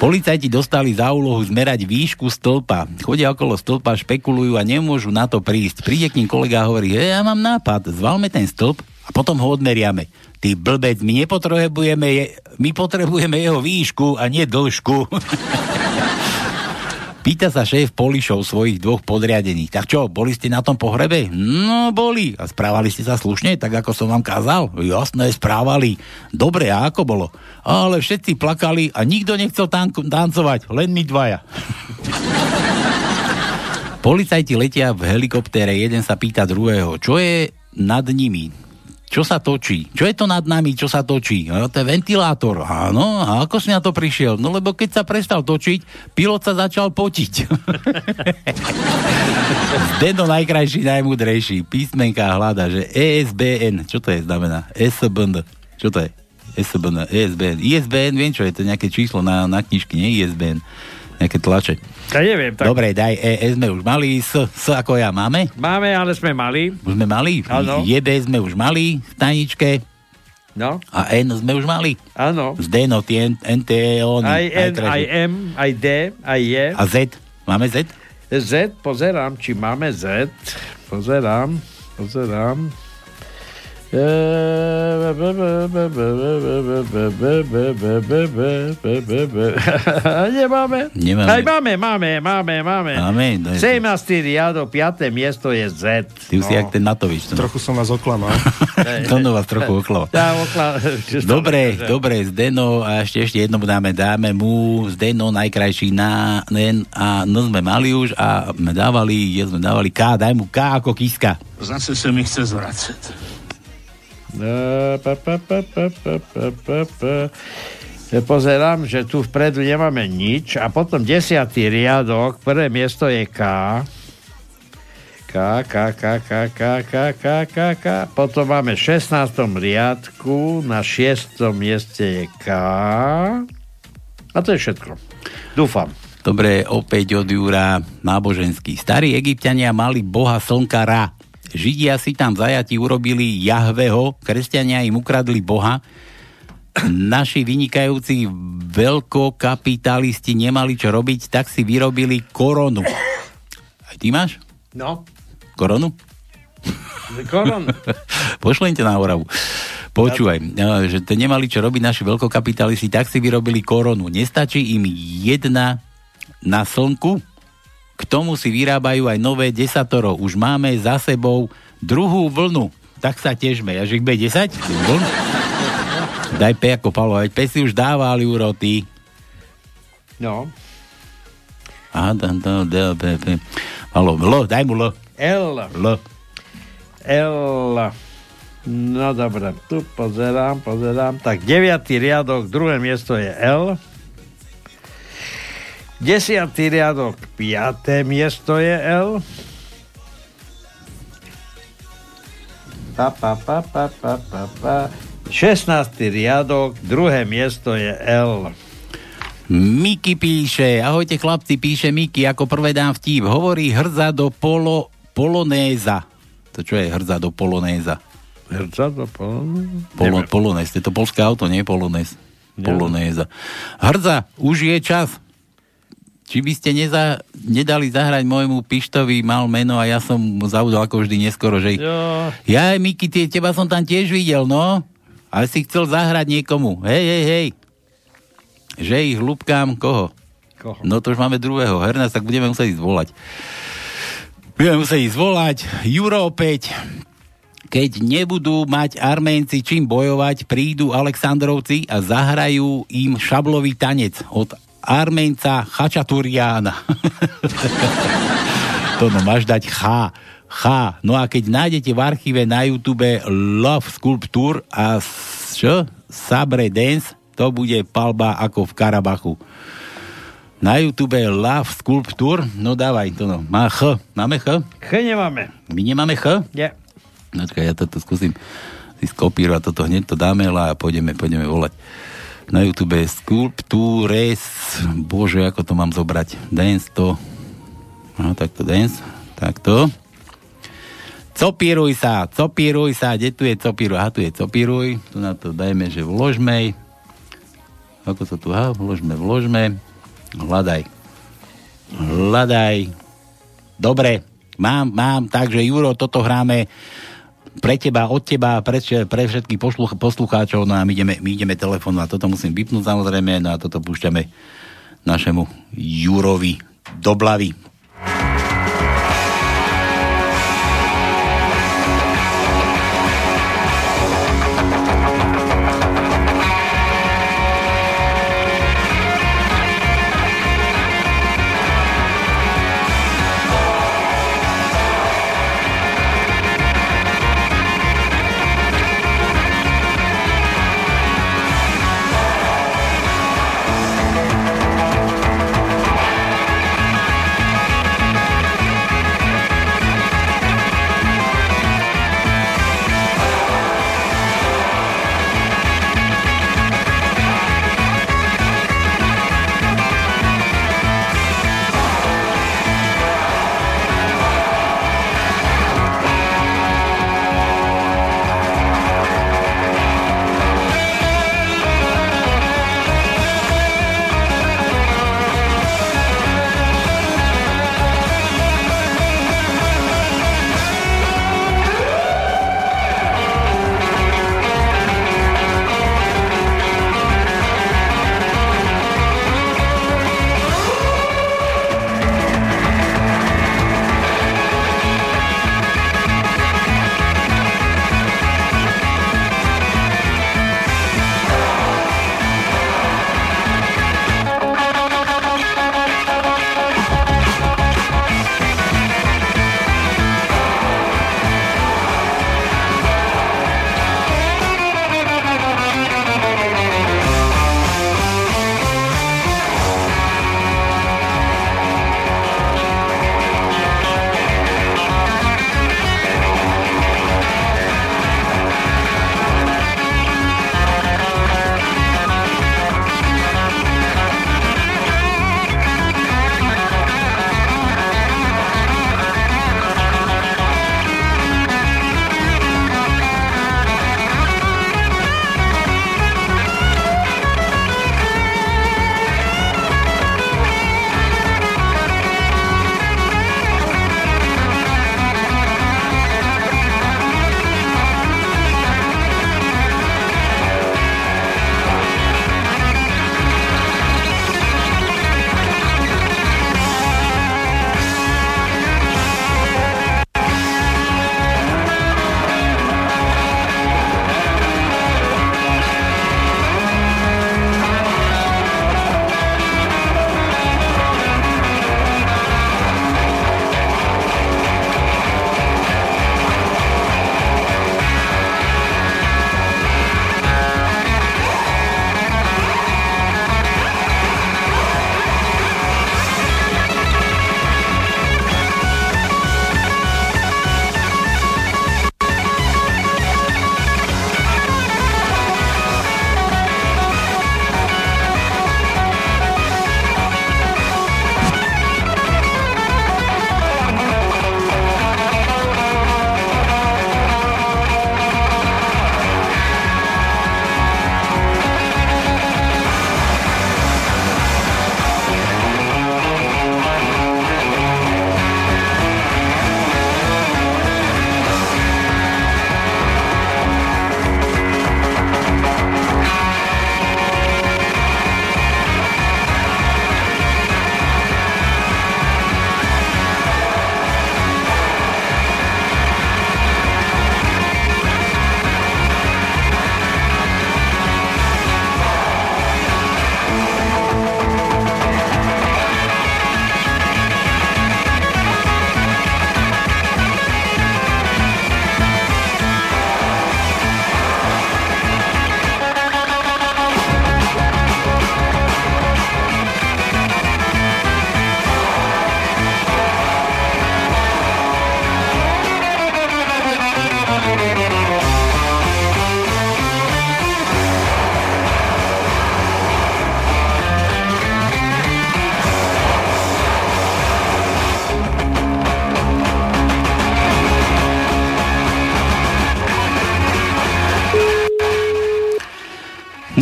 Policajti dostali za úlohu zmerať výšku stĺpa. Chodia okolo stĺpa, špekulujú a nemôžu na to prísť. Príde k ním kolega a hovorí, hej, ja mám nápad, zvalme ten stĺp a potom ho odmeriame. Ty blbec, my nepotrebujeme, je, my potrebujeme jeho výšku a nie dĺžku. Pýta sa šéf Polišov svojich dvoch podriadených. Tak čo, boli ste na tom pohrebe? No, boli. A správali ste sa slušne, tak ako som vám kázal? Jasné, správali. Dobre, a ako bolo? Ale všetci plakali a nikto nechcel tank- tancovať, len my dvaja. Policajti letia v helikoptére, jeden sa pýta druhého, čo je nad nimi? Čo sa točí? Čo je to nad nami, čo sa točí? No, to je ventilátor. Áno, a ako si na to prišiel? No lebo keď sa prestal točiť, pilot sa začal potiť. Zdeno najkrajší, najmudrejší. Písmenka hľada, že ESBN. Čo to je znamená? SBN. Čo to je? SBN, ESBN. ISBN, viem čo je, to nejaké číslo na, na knižky, nie ISBN. Nejaké tlače. Ja neviem. Tak... Dobre, daj E, E sme už mali, S, S ako ja máme? Máme, ale sme mali. Už sme mali? Áno. JB sme už mali v tajničke. No. A N sme už mali. Áno. Z D, no tie NT, oni. Aj N, aj M, aj D, aj J. A Z? Máme Z? Z, pozerám, či máme Z. Pozerám, pozerám. Nemáme. Nemáme. Aj máme, máme, máme, máme. Máme, no je to- 17. riadok, 5. miesto je Z. Ty už si jak ten Matovič. To, Trochu som vás oklamal. to no vás trochu oklava. Tá, okla... Dobre, dobre, Zdeno, a ešte, ešte jedno dáme, dáme mu Zdeno najkrajší na N a N sme mali už a sme dávali, je sme dávali K, daj mu K ako kiska. Zase se mi chce zvracet. Pozerám, že tu vpredu nemáme nič a potom desiatý riadok, prvé miesto je K. K, K, K, K, K, K, K, K, K. Potom máme v 16. riadku, na 6. mieste je K. A to je všetko. Dúfam. Dobre, opäť od Júra náboženský. Starí egyptiania mali boha slnka Ra. Židia si tam zajati urobili Jahveho, kresťania im ukradli boha, naši vynikajúci veľkokapitalisti nemali čo robiť, tak si vyrobili koronu. Aj ty máš? No. Koronu? Koronu. Pošlem ťa na Oravu. Počúvaj, no, že to nemali čo robiť naši veľkokapitalisti, tak si vyrobili koronu. Nestačí im jedna na slnku? K tomu si vyrábajú aj nové desatoro. Už máme za sebou druhú vlnu. Tak sa težme. Až ich bude 10? Vln? Daj P ako Palo, veď P si už dávali úroty. No. A, da, da, da, P, P. Palo, L, daj mu L. L. L. L. No dobre, tu pozerám, pozerám. Tak, deviatý riadok, druhé miesto je L. Desiatý riadok, piaté miesto je L. Pa, pa, pa, pa, pa, pa, pa. 16. riadok, druhé miesto je L. Miki píše, ahojte chlapci, píše Miki, ako prvé dám vtip. Hovorí hrdza do polo, polonéza. To čo je hrdza do polonéza? Hrdza do polonéza? Polo, polonéz, to je to polské auto, nie polonéz. Polonéza. Hrdza, už je čas. Či by ste neza, nedali zahrať môjmu Pištovi, mal meno a ja som mu zaudol ako vždy neskoro, že... Jo. Ja, Miki, tie, teba som tam tiež videl, no. Ale si chcel zahrať niekomu. Hej, hej, hej. Že ich hlúbkám koho? Koho? No to už máme druhého. Herna, tak budeme musieť ísť volať. Budeme musieť ísť volať. Juro opäť. Keď nebudú mať Arménci čím bojovať, prídu Aleksandrovci a zahrajú im šablový tanec od Arménca Chačaturiana. to no, máš dať Ch. Ch. No a keď nájdete v archíve na YouTube Love Sculpture a čo? Sabre Dance, to bude palba ako v Karabachu. Na YouTube Love Sculpture, no dávaj to no. Má Ch. Máme Ch? Ch nemáme. My nemáme Ch? Nie. No čakaj, ja toto skúsim si skopírovať, toto hneď to dáme a pôjdeme, pôjdeme volať na YouTube Sculptures, bože, ako to mám zobrať, dance to, no takto dance, takto. Copíruj sa, copíruj sa, kde tu je copíruj? Aha, tu je copíruj, tu na to dajme, že vložme, ako to tu, aha, vložme, vložme, hľadaj, hľadaj, dobre, mám, mám, takže Juro, toto hráme pre teba, od teba, pre, pre všetkých posluch, poslucháčov, no a my ideme, my ideme telefónu a toto musím vypnúť samozrejme, no a toto púšťame našemu Jurovi Doblavy.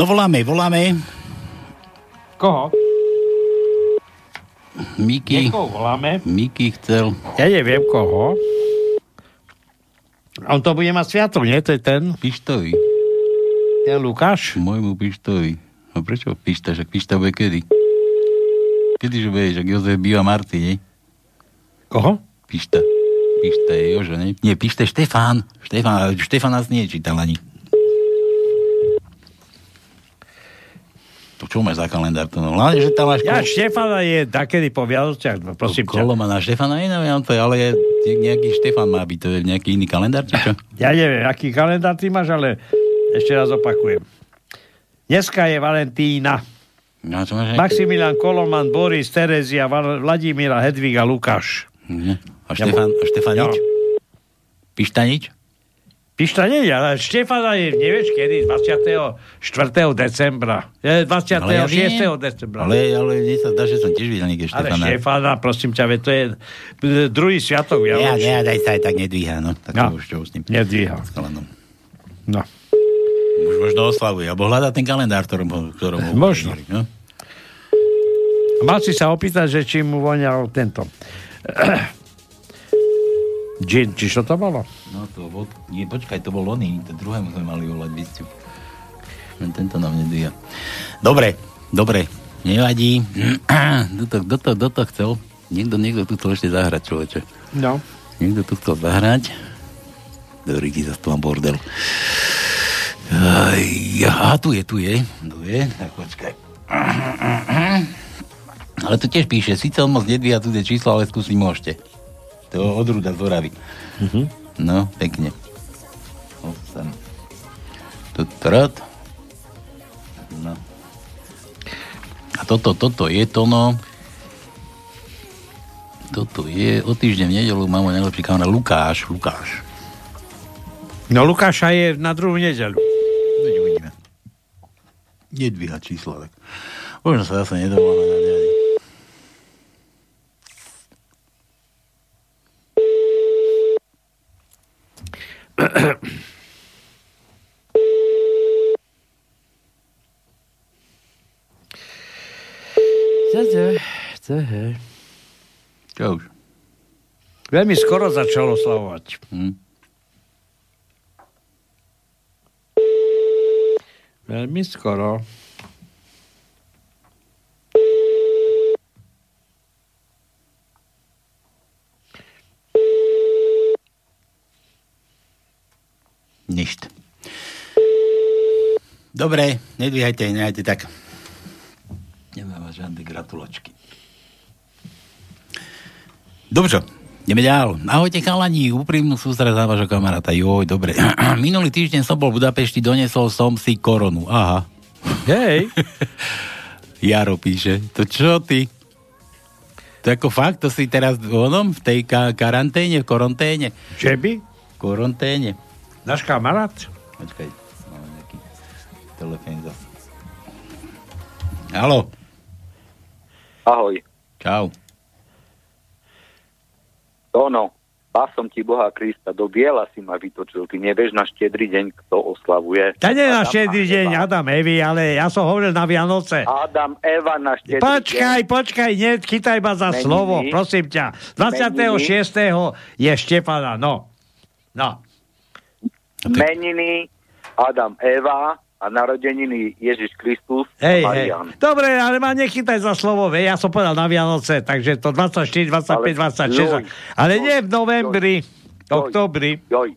No voláme, voláme. Koho? Miky. Niekoho voláme. Miky chcel. Ja neviem koho. On to bude mať sviatok, nie? To je ten? Pištovi. Ten Lukáš? Môjmu Pištovi. No prečo Pišta? Však Pišta bude kedy? Kedy že bude? Však Jozef býva Marty, nie? Koho? Pišta. Pišta je Jožo, nie? Nie, Pišta je Štefán. Štefán, Štefán nás nie čítal ani. To čo máš za kalendár? To no, hlavne, že tam máš... Ja Štefana je takedy po Vianociach, no, prosím ťa. Kolo má na Štefana je na Vianoce, ale je, je nejaký Štefan má byť, to je nejaký iný kalendár, či čo? Ja neviem, aký kalendár ty máš, ale ešte raz opakujem. Dneska je Valentína. No, čo máš Maximilian Koloman, Boris, Terezia, Vladimíra, Hedviga, Lukáš. Nie. A Štefan, a Štefan nič? Pišta nie, ale Štefana je, nevieš kedy, 24. decembra. Je 26. Ale ja viem. decembra. Ale, ale mne sa zdá, že som tiež videl niekde Ale Štefana. Štefana, prosím ťa, to je e, druhý sviatok. Ja, Vianočný. ja, daj sa aj tak nedvíha, no. Tak No. už čo s ním. Nedvíha. S kalenom. No. Už možno oslavuje, alebo hľadá ten kalendár, ktorom, ktorom ho Možno. No? Mal si sa opýtať, že či mu voňal tento. Gin, či čo to bolo? No to bol, nie, počkaj, to bol oný, to druhému sme mali volať bisťu. Len tento nám nedvíja. Dobre, dobre, nevadí. Kto to, kto to, kto to chcel? Niekto, niekto tu chcel ešte zahrať, človeče. No. Niekto tu chcel zahrať. Dobrý, zase tu mám bordel. Aj, aha, tu je, tu je. Tu je, tak počkaj. Ale tu tiež píše, síce on moc nedvíja cudzie číslo, ale skúsiť môžete. To od Ruda z Oravy. Mhm. No, pekne. 8. Tutrat. No. A toto, toto je to, no. Toto je, o týždeň v nedelu mám môj najlepší kamarát Lukáš. Lukáš. No Lukáša je na druhú nedeľu. Veď uvidíme. Nedvíha číslo, tak. Možno sa zase nedovolá na nevadí. Čo už? Veľmi skoro začalo oslavovať. Hm. Veľmi skoro. Ništ. Dobre, nedvíhajte, nehajte tak. Nemám žiadne gratulačky. Dobre, ideme ďal. Ahojte chalani, úprimnú sústrať za vášho kamaráta. Joj, dobre. Minulý týždeň som bol v Budapešti, donesol som si koronu. Aha. Hej. Jaro píše, to čo ty? To ako fakt, to si teraz onom v tej ka- karanténe, v koronténe. Že by? Koronténe. Náš kamarát? Počkaj, máme nejaký telefón zase. Haló. Ahoj. Čau. Tono, pás som ti Boha Krista, do biela si ma vytočil. Ty nevieš na štedrý deň, kto oslavuje. To nie na Adam štedrý deň, Eva. Adam Evi, ale ja som hovoril na Vianoce. Adam, Eva na štedrý Počkaj, deň. počkaj, nechytaj ma za Meniny. slovo, prosím ťa. 26. je Štefana, no. No. Meniny, Adam, Eva a narodeniny Ježiš Kristus Hej, a hej. Marian. Dobre, ale ma nechytaj za slovo, ve. ja som povedal na Vianoce, takže to 24, 25, Ale 26. joj, ale nie v novembri, oktobri. Joj,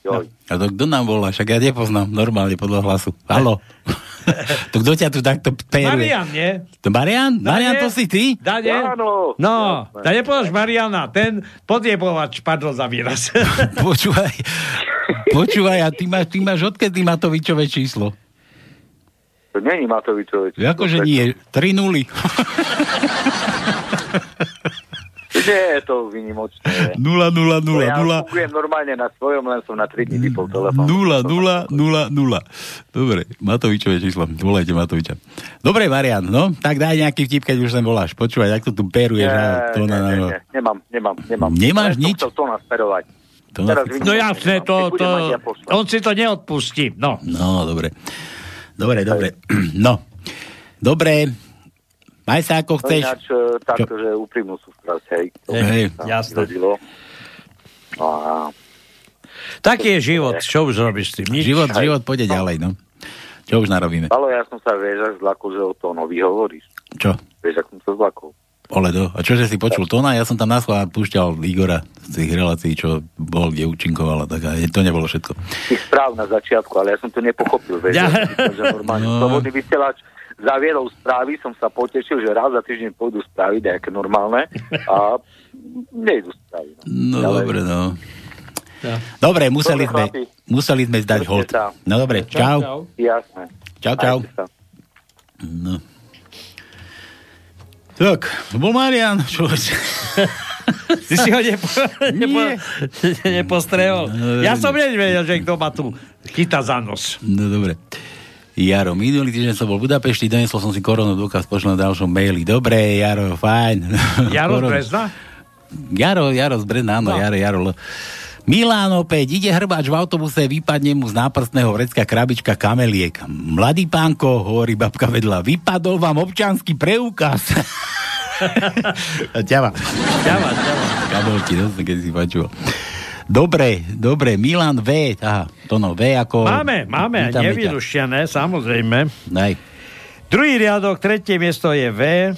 joj. A to kto nám volá? Však ja nepoznám normálne podľa hlasu. Haló. to kto ťa tu takto peruje? Marian, nie? To Marian? Marian, to si ty? Dane? Áno. No, da nepodáš Mariana, ten podjebovač, pardon za výraz. Počúvaj, počúvaj, a ty máš, ty máš odkedy Matovičové číslo? To není Matovičovič. Akože nie, 3 nuly. Nie je to vynimočné. 0, 0, 0, 0. Ja fungujem normálne na svojom, len som na 3 dní vypol telefón. 0, 0, 0, 0. Dobre, Matovičové číslo. Volajte Matoviča. Dobre, Marian, no, tak daj nejaký vtip, keď už sem voláš. Počúvaj, jak to tu peruješ. a to nie, na, nie, nie, nemám, nemám, nemám. Nemáš som nič? Chcel to nasperovať. To Teraz nás- vidím, No jasné, to, to, on si to neodpustí, no. No, dobre. Dobre, dobre. No. Dobre. Maj sa ako No chceš. ináč, e, takto, že úprimnú sústrasť, hej. Hej, jasné. No a Taký je život, čo už robíš s tým? Nič. Život, život pôjde ďalej, no. Čo už narobíme? ale ja som sa, vieš, až zlakol, že o to nový hovoríš. Čo? Vieš, ak som sa zlakol. Oledo. A čože si počul Tona? Ja som tam na schvál púšťal Igora z tých relácií, čo bol, kde účinkovala, tak aj to nebolo všetko. Tých správ na začiatku, ale ja som to nepochopil, vieš. Ja. Ja. že normálne No. slobodný vysielač zaviedol správy, som sa potešil, že raz za týždeň pôjdu správy, nejaké normálne, a nejdu správy. No Ale- dobre, no. Dobre, museli Dobre, sme, chlapi. museli sme zdať hold. No dobre, čau. Jasné. Čau, čau. Majte sa. No. Tak, bol Marian, človeč. Ty si ho nepo, nepo, nepostrehol. Ja som nevedel, že kto ma tu chytá za nos. No dobre. Jaro, minulý týždeň som bol v Budapešti, donesol som si koronu dôkaz, pošlem na ďalšom maili. Dobre, Jaro, fajn. Jaro z. Brezna? Jaro, Jaro z Brezna, áno, No. Jaro, Jaro. Milán opäť, ide hrbáč v autobuse, vypadne mu z náprstného vrecka krabička kameliek. Mladý pánko, hovorí babka vedľa, vypadol vám občanský preukaz. ťava. Ťava, ťava. Kabelky, to som keď si počul. Dobre, dobre, Milan V. Aha, to no, V ako... Máme, máme, nevyrušené, samozrejme. Daj. Druhý riadok, tretie miesto je V.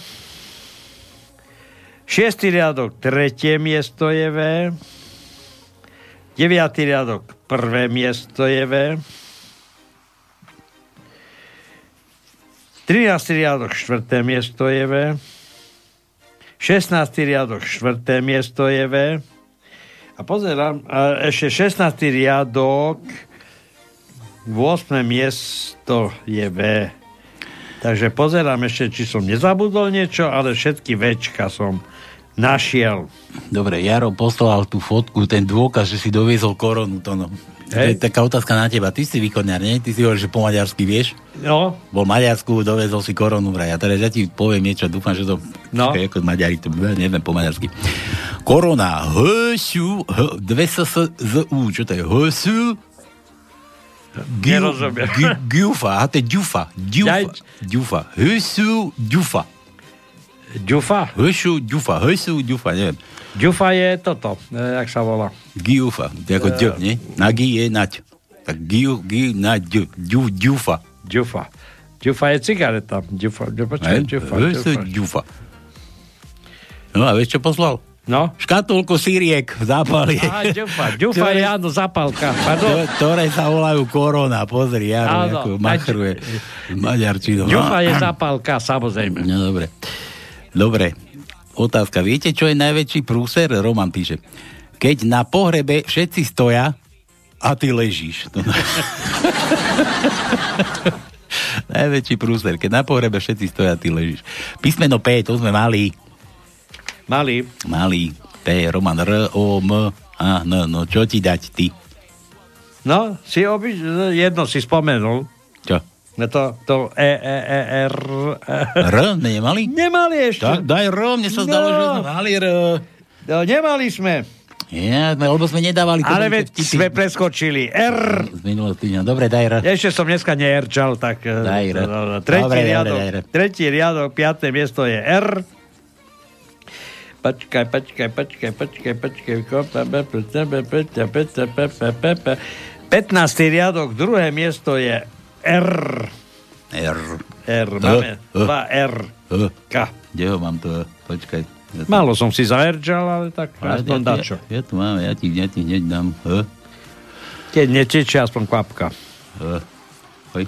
Šiestý riadok, tretie miesto je V. Deviatý riadok, prvé miesto je V. 13. riadok, štvrté miesto je V. 16. riadok, štvrté miesto je V. A pozerám, a ešte 16. riadok, 8. miesto je V. Takže pozerám ešte, či som nezabudol niečo, ale všetky Včka som našiel. Dobre, Jaro poslal tú fotku, ten dôkaz, že si doviezol koronu, to no. To je Hej. taká otázka na teba. Ty si výkonňar, nie? Ty si hovoríš, že po maďarsky vieš? No. Bol Maďarsku, dovezol si koronu vraj. A teraz ja ti poviem niečo, dúfam, že to... No. Počkaj, ako Maďari, to neviem po maďarsky. Korona. Hsu, h, dve s, s, z, u. Čo to je? Hsu, Nerozumiem. Giufa, a to je Ďufa. Ďufa. Ďufa. Hsu, Ďufa. Ďufa? Hsu, Ďufa. Hsu, Ďufa, neviem. Ďufa je toto, e, jak sa volá. Giufa, ako Eh. ďo, nie? Na gi je nať. Tak giu, gi, na ďu, ďu, ďufa. Ďufa. Ďufa je cigareta. Ďufa, ďufa, ďufa, ďufa. ďufa. No a vieš, čo poslal? No? Škatulku síriek zápali. Á, ďufa, ďufa je, áno, zapálka. Pardon. Ktoré sa volajú korona. Pozri, Áno. ako machruje maďarčinou. Ďufa je zapálka, samozrejme. No dobre. Dobre. Otázka. Viete, čo je najväčší prúser? Roman píše. Keď na pohrebe všetci stoja a ty ležíš. Najväčší prúser. Keď na pohrebe všetci stoja a ty ležíš. Písmeno P, to sme mali. Mali. Mali. P, Roman, R, O, M, A, N. No čo ti dať ty? No, si obi... jedno si spomenul. No to, to E, E, E, R... R? Nemali? Nemali ešte. Tak, daj R, mne sa zdalo, No. že sme mali R. No, nemali sme. Ja, sme- lebo sme nedávali. Ale veď vtipy sme preskočili. R. Z minulého týždňa. Dobre, daj R. Ešte som dneska neerčal, tak... e, Daj R. no, no, Tretí Dobre, riadok, daj R. tretí riadok, piaté miesto je R. Počkaj, počkaj, počkaj, počkaj, počkaj. kopa, be, pe, te, be, pe, te, pe, te, pe, pe, pe, pe. 15. riadok, druhé miesto je R. R. R, máme dva R. K. Kde ho mám to? Počkaj. Ja tu- Málo som si zaerčal, ale tak Ale aspoň ja, dačo. Ja, ja, tu mám, ja ti, ja ti hneď dám. H. Keď netečie, aspoň kvapka. H. Hoj.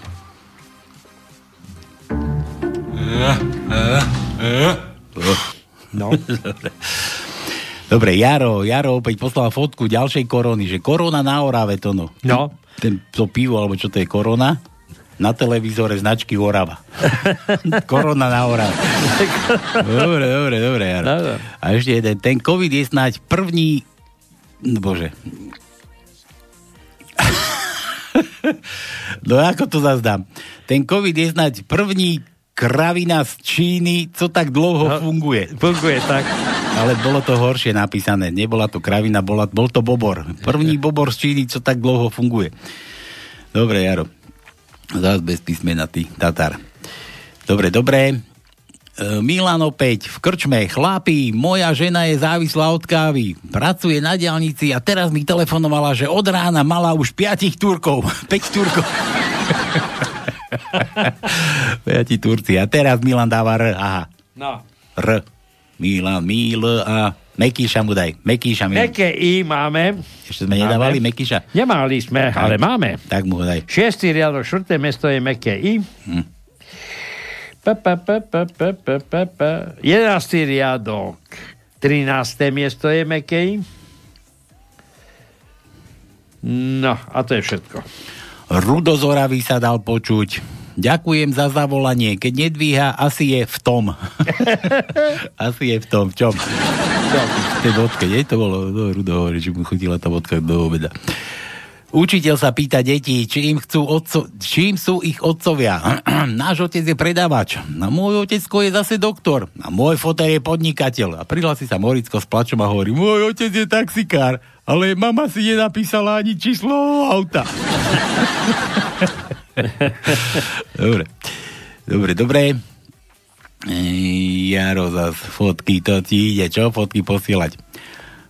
No. Dobre, Jaro, Jaro opäť poslal fotku ďalšej korony, že korona na Orave to no. No. Ten, to pivo, alebo čo to je korona, na televízore značky Orava. korona na Orave. dobre, dobre, dobre, Jaro. A ešte jeden, ten COVID je snáď první, no bože. no ako to zazdám. Ten COVID je snáď první kravina z Číny, co tak dlouho no, funguje. Funguje tak. Ale bolo to horšie napísané. Nebola to kravina, bola, bol to bobor. První bobor z Číny, co tak dlouho funguje. Dobre, Jaro. Zás bez písmena, ty, Tatar. Dobre, dobre. E, Milan opäť v krčme, chlapí, moja žena je závislá od kávy, pracuje na diálnici a teraz mi telefonovala, že od rána mala už piatich Turkov, 5 Turkov. Piati Turci. A teraz Milan dáva R, aha. No. R. Milan, Mil a Mekíša mu daj. Mekíša Milan. Meké I máme. Ešte sme nedávali Mekíša. Nemali sme, Tak. ale máme. Tak mu ho daj. Šiestý riadok, štvrté mesto je meké I. Hm. Pa, pa, pa, pa, pa, pa, pa, pa. Jedenáctý riadok, trinácté miesto je meké I. No, a to je všetko. Rudozoravý sa dal počuť. Ďakujem za zavolanie. Keď nedvíha, asi je v tom. asi je v tom. V čom? V tej vodke, nie? To bolo, no, Rudo hovorí, že mu chutila tá vodka do obeda. Učiteľ sa pýta detí, či im, chcú otco, čím sú ich otcovia. Náš otec je predávač. A môj otecko je zase doktor. A môj foter je podnikateľ. A prihlási sa Moricko s plačom a hovorí, môj otec je taxikár, ale mama si nenapísala ani číslo auta. dobre. Dobre, dobre. Ej, Jaro zas fotky, to ti ide, čo? Fotky posielať.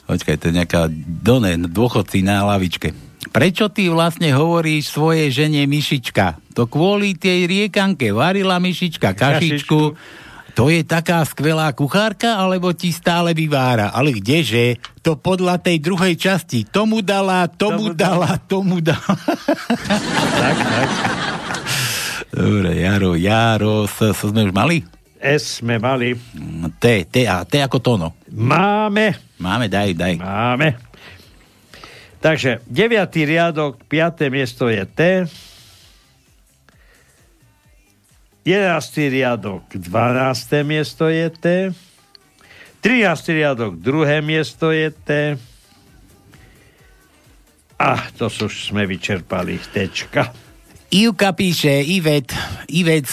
Počkaj, to je nejaká done, dôchodci na lavičke. Prečo ty vlastne hovoríš svojej žene Myšička? To kvôli tej riekanke. Varila Myšička kašičku. To je taká skvelá kuchárka, alebo ti stále vyvára? Ale kdeže? To podľa tej druhej časti. Tomu dala, tomu, dala, tomu dala. tak, tak. Dobre, Jaro, Jaro, s, s sme už mali? S sme mali. T, T, a T ako tono. Máme. Máme, daj, daj. Máme. Takže 9. riadok, 5. miesto je T. 11. riadok, 12. miesto je T. 13. riadok, 2. miesto je T. A to už sme vyčerpali Tčka. Ivka píše, Ivet, Ivet,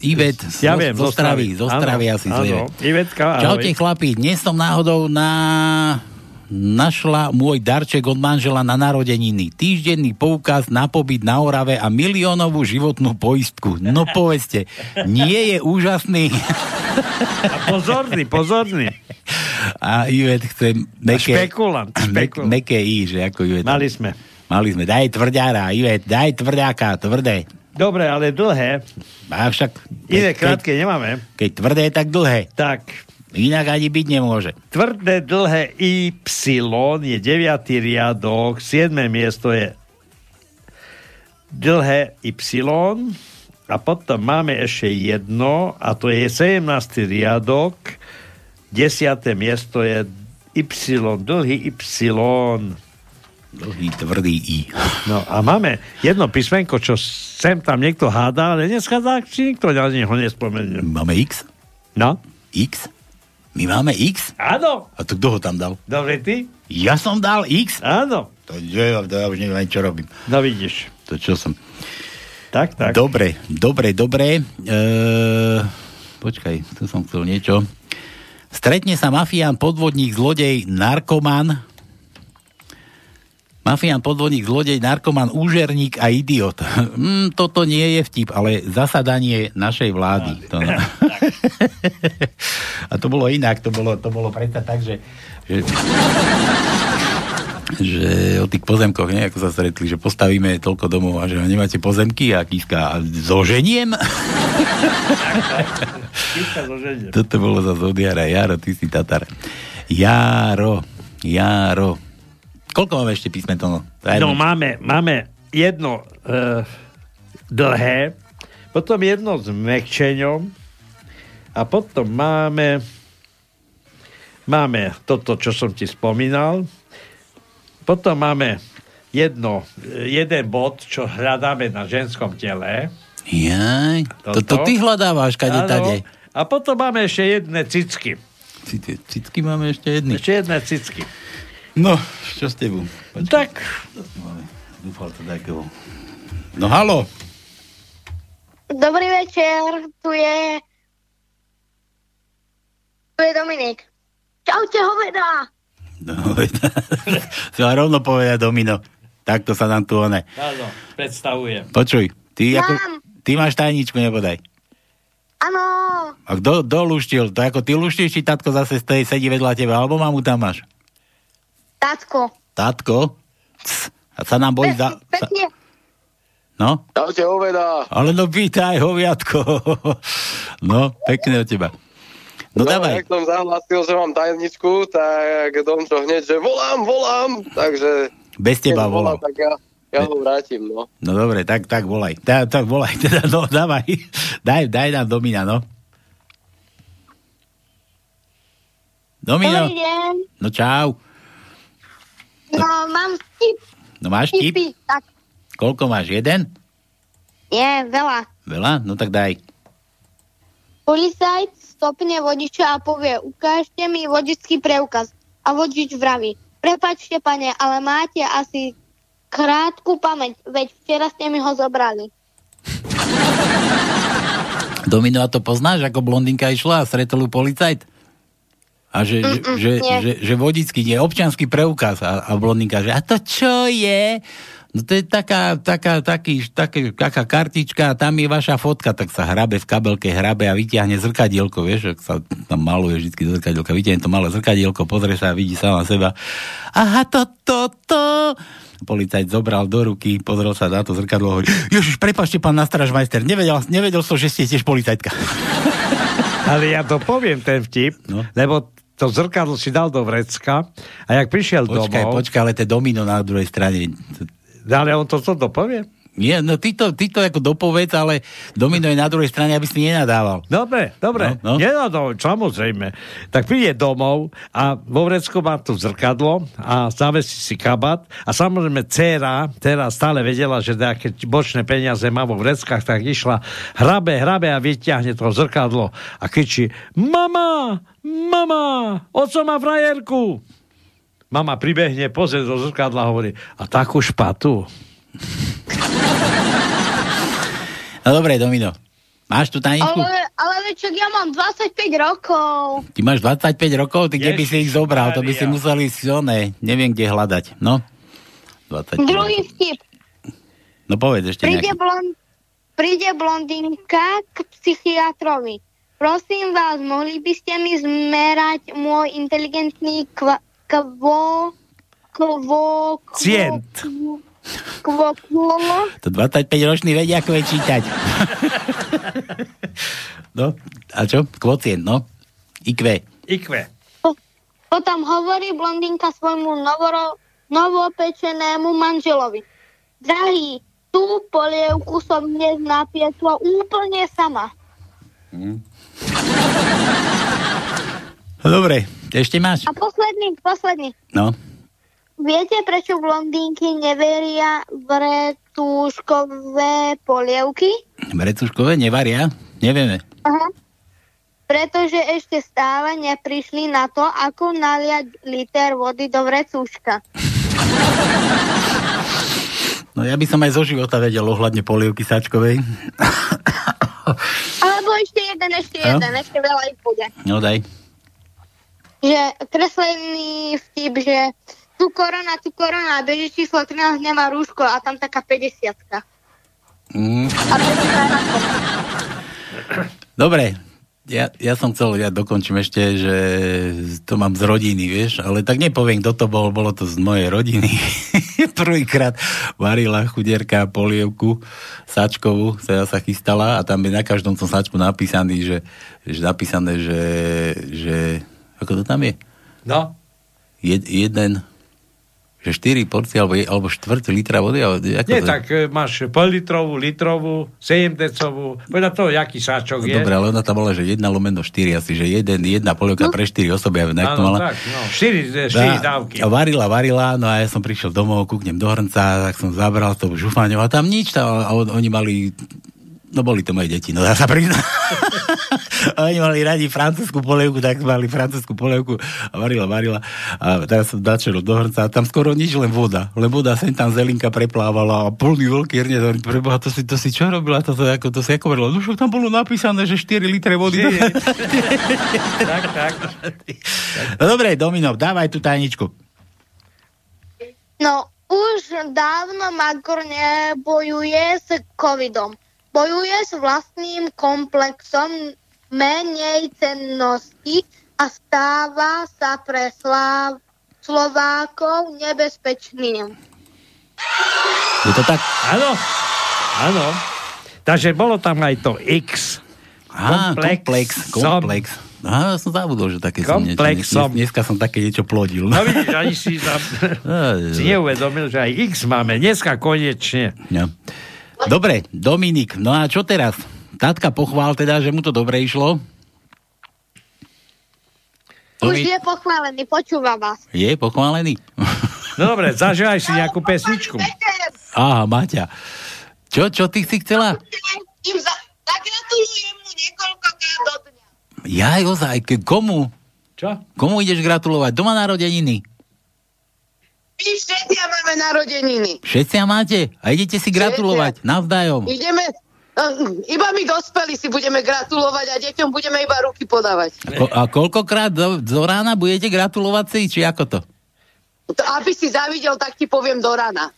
Ivet, Ja zo, viem, zo Stravy, zo Stravy asi zle. Ivetka. Čaute chlapi, dnes som náhodou na našla môj darček od manžela na narodeniny. Týždenný poukaz na pobyt na Orave a miliónovú životnú poistku. No povedzte, nie je úžasný. A pozorný, pozorný. A Ivet chce meké, špekulant, špekulant. meké I, že ako Ivet. Mali sme. Mali sme. Daj tvrďára, Ivet, daj tvrďáka, tvrdé. Dobre, ale dlhé. A však... Iné krátke nemáme. Keď tvrdé, tak dlhé. Tak. Inak ani byť nemôže. Tvrdé dlhé Y je 9. riadok, 7. miesto je dlhé Y a potom máme ešte jedno a to je 17. riadok, 10. miesto je Y, dlhý Y. Dlhý, tvrdý I. No a máme jedno písmenko, čo sem tam niekto hádá, ale dneska tak, či nikto na neho nespomenie. Máme X? No. X? My máme X? Áno. A to kto ho tam dal? Dobre, ty? Ja som dal X? Áno. To, ja, to ja už neviem, čo robím. No vidíš. To čo som... Tak, tak. Dobre, dobre, dobre. E, počkaj, tu som chcel niečo. Stretne sa mafián, podvodník, zlodej, narkoman. Mafián, podvodník, zlodej, narkoman, úžerník a idiot. Mm, toto nie je vtip, ale zasadanie našej vlády. To, a to bolo inak, to bolo, to bolo predsa tak, že, že že o tých pozemkoch, nie, ako sa stretli, že postavíme toľko domov a že nemáte pozemky a kíska a zoženiem? Toto bolo za Zodiara. Jaro, ty si Tatar. Jaro, Jaro. Koľko máme ešte písmen to? No máme, máme jedno e, dlhé, potom jedno s mekčeňom a potom máme máme toto, čo som ti spomínal. Potom máme jedno, e, jeden bod, čo hľadáme na ženskom tele. Jaj, to, to ty hľadávaš, kade tade. A potom máme ešte jedné cicky. Cicky máme ešte jedny. Ešte jedné cicky. No, čo s tebou? Tak. Dúfal to takého. No halo. Dobrý večer, tu je... Tu je Dominik. Čaute, hoveda. No, Chcela rovno povedať Domino. Takto sa nám tu one. Áno, predstavuje. Počuj, Ty, ako, Mám. ty máš tajničku, nebodaj. Áno. A kto, kto luštil? To ako ty luštíš, či tatko zase stojí, sedí vedľa teba, alebo mamu tam máš? Tatko. Tatko? Cs, A sa nám bojí za... Sa, Pekne. no? Čaute, oveda. Ale no pýtaj, hoviatko. no, pekné od teba. No, dávaj. Jak som zahlásil, že mám tajničku, tak Domčo hneď, že volám, volám, takže... Bez teba keď volá, volal. Tak ja, ja ho vrátim, no. No dobre, tak, tak volaj. Tak, tak volaj, teda, no, dávaj. Daj, daj nám Domina, no. Domino. Dobrý deň. No čau. No, mám vtip. No máš tip? Tipy. Tak, Koľko máš? Jeden? je veľa. Veľa? No tak daj. Policajt stopne vodiča a povie, ukážte mi vodičský preukaz. A vodič vraví, prepačte, pane, ale máte asi krátku pamäť, veď včera ste mi ho zobrali. Domino, a to poznáš, ako blondinka išla a stretol policajt? A že, že, Mm-mm, že, nie. že, že vodický, nie, občanský preukaz. A, a blondinka, že a to čo je? No to je taká, taká, taký, také, taká kartička a tam je vaša fotka, tak sa hrabe v kabelke, hrabe a vyťahne zrkadielko, vieš, ak sa tam maluje vždy do zrkadielka, vyťahne to malé zrkadielko, pozrie sa a vidí sama seba. Aha, to, to, to. Policajt zobral do ruky, pozrel sa na to zrkadlo a hovorí, Ježiš, prepašte, pán nastražmajster, nevedel, nevedel som, že ste tiež policajtka. Ale ja to poviem, ten vtip, no. lebo to zrkadlo si dal do vrecka a jak prišiel Počkaj, domov... počkaj, ale to domino na druhej strane. Ale on to co dopovie? Nie, no ty to, ty to ako dopovedz, ale domino je na druhej strane, aby si nenadával. Dobre, dobre. No, no. Nenadal, samozrejme. Tak príde domov a vo vrecku má tu zrkadlo a zavesí si kabát a samozrejme dcera, dcera stále vedela, že nejaké bočné peniaze má vo vreckách, tak išla hrabe, hrabe a vyťahne to zrkadlo a kričí Mama, mama, oco má frajerku. Mama pribehne, pozrie do zrkadla a hovorí, a takú špatu. No dobre, Domino. Máš tu tajničku? Ale, ale veď ja mám 25 rokov. Ty máš 25 rokov, ty kde by si ich zobral? To by si museli si oné, neviem kde hľadať. No? 25. Druhý vtip. No povedz ešte Príde, nejaký. blond, príde blondinka k psychiatrovi. Prosím vás, mohli by ste mi zmerať môj inteligentný kva, kvo, kvo, kvo, Cient. kvo, kvo, To 25-ročný vedia, ako je čítať. no, a čo? Kvocient, no. IQ. Ikve. Potom hovorí blondinka svojmu novoro, novopečenému manželovi. Drahý, tú polievku som dnes napiesla úplne sama. No dobre, ešte máš? A posledný, posledný. No. Viete, prečo blondínky neveria v retúškové polievky? Brecuškové nevaria? Nevieme. Aha. Pretože ešte stále neprišli na to, ako naliať liter vody do vrecúška. No ja by som aj zo života vedel ohľadne polievky sačkovej. Alebo ešte jeden, ešte No. jeden, ešte veľa ich bude. No daj. Že kreslený vtip, že tu korona, tu korona, a beží číslo 13 nemá rúško a tam taká 50 Mm. A. Dobre, ja, ja som chcel, ja dokončím ešte, že to mám z rodiny, vieš, ale tak nepoviem, kto to bol, bolo to z mojej rodiny. Prvýkrát varila chudierka polievku sačkovú, sa sa chystala a tam je na každom tom sačku napísaný, že, že napísané, že, že ako to tam je? No. Jed, jeden, že 4 porcie alebo, alebo štvrť litra vody? Ale, ako Nie, to tak e, máš pol litrovú, litrovú, 7 decovú, podľa toho, jaký sáčok No, je. dobre, ale ona tam bola, že jedna lomeno 4 asi, že jeden, jedna polievka pre 4 osoby, ja neviem, jak to Áno, mala. tak, no, 4, 4 dávky. A varila, varila, no a ja som prišiel domov, kúknem do hrnca, tak som zabral to žufáňov a tam nič, tam, a on, oni mali, no boli to moje deti, no ja sa priznám. a oni mali radi francúzsku polievku, tak mali francúzsku polievku a varila, varila. A teraz som začal do hrnca a tam skoro nič, len voda. Len voda, sem tam zelinka preplávala a plný veľký. Hovorím, Preboha, to si, to si čo robila? To, to, ako, to si ako hovorila? No však tam bolo napísané, že 4 litre vody. tak, tak. No dobre, Domino, dávaj tú tajničku. No, Už dávno Magor nebojuje s covidom. Bojuje s vlastným komplexom menej cennosti a stáva sa pre Slav- Slovákov nebezpečným. Je to tak? Áno, áno. Takže bolo tam aj to X. Á, komplex, som. komplex. Á, ja som zabudol, že také som niečo. Dneska som také niečo plodil. No vidíš, ani si, tam, si neuvedomil, že aj X máme. Dneska konečne. No. Dobre, Dominik, no a čo teraz? Tátka pochvál teda, že mu to dobre išlo. Už Domi- je pochválený, počúva vás. Je pochválený? No dobre, zažívaj si nejakú pesničku. Aha, Maťa. Čo, čo ty si chcela? Zagratulujem mu niekoľkokrát do dňa. Jaj, ozaj, komu? Čo? Komu ideš gratulovať? Doma narodeniny? My všetci máme narodeniny. Všetci máte? A idete si gratulovať? Navzdajom. Ideme, iba my dospelí si budeme gratulovať a deťom budeme iba ruky podávať. A, ko, a koľkokrát do, do rána budete gratulovať si, či ako to? To, aby si zavidel, tak ti poviem do rana.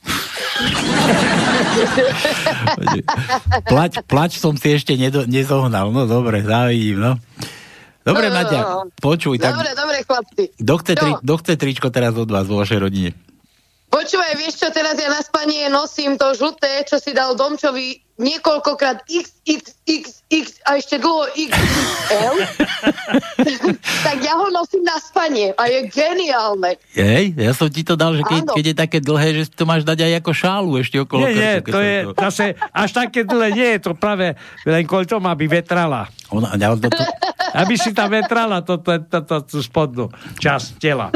Plač, plač som si ešte nedo, nezohnal. No dobre, závidím, no. Dobre, No, no, Maťa, no. počuj, tak Dobre, dobre, chlapci. kto chce, tri, kto chce tričko teraz od vás vo vašej rodine? Počúvaj, vieš čo, teraz ja na spanie nosím to žlté, čo si dal Domčovi niekoľkokrát X, X, X, X a ešte dlho X, L. tak ja ho nosím na spanie a je geniálne. Hej, ja som ti to dal, že keď, Áno. keď je také dlhé, že si to máš dať aj ako šálu ešte okolo Nie, nie, to je zase až také dlhé, nie je to práve len kvôli tomu, aby vetrala. Ona, ja, to, to, Aby si tam vetrala to, to, to, to, tú spodnú časť tela.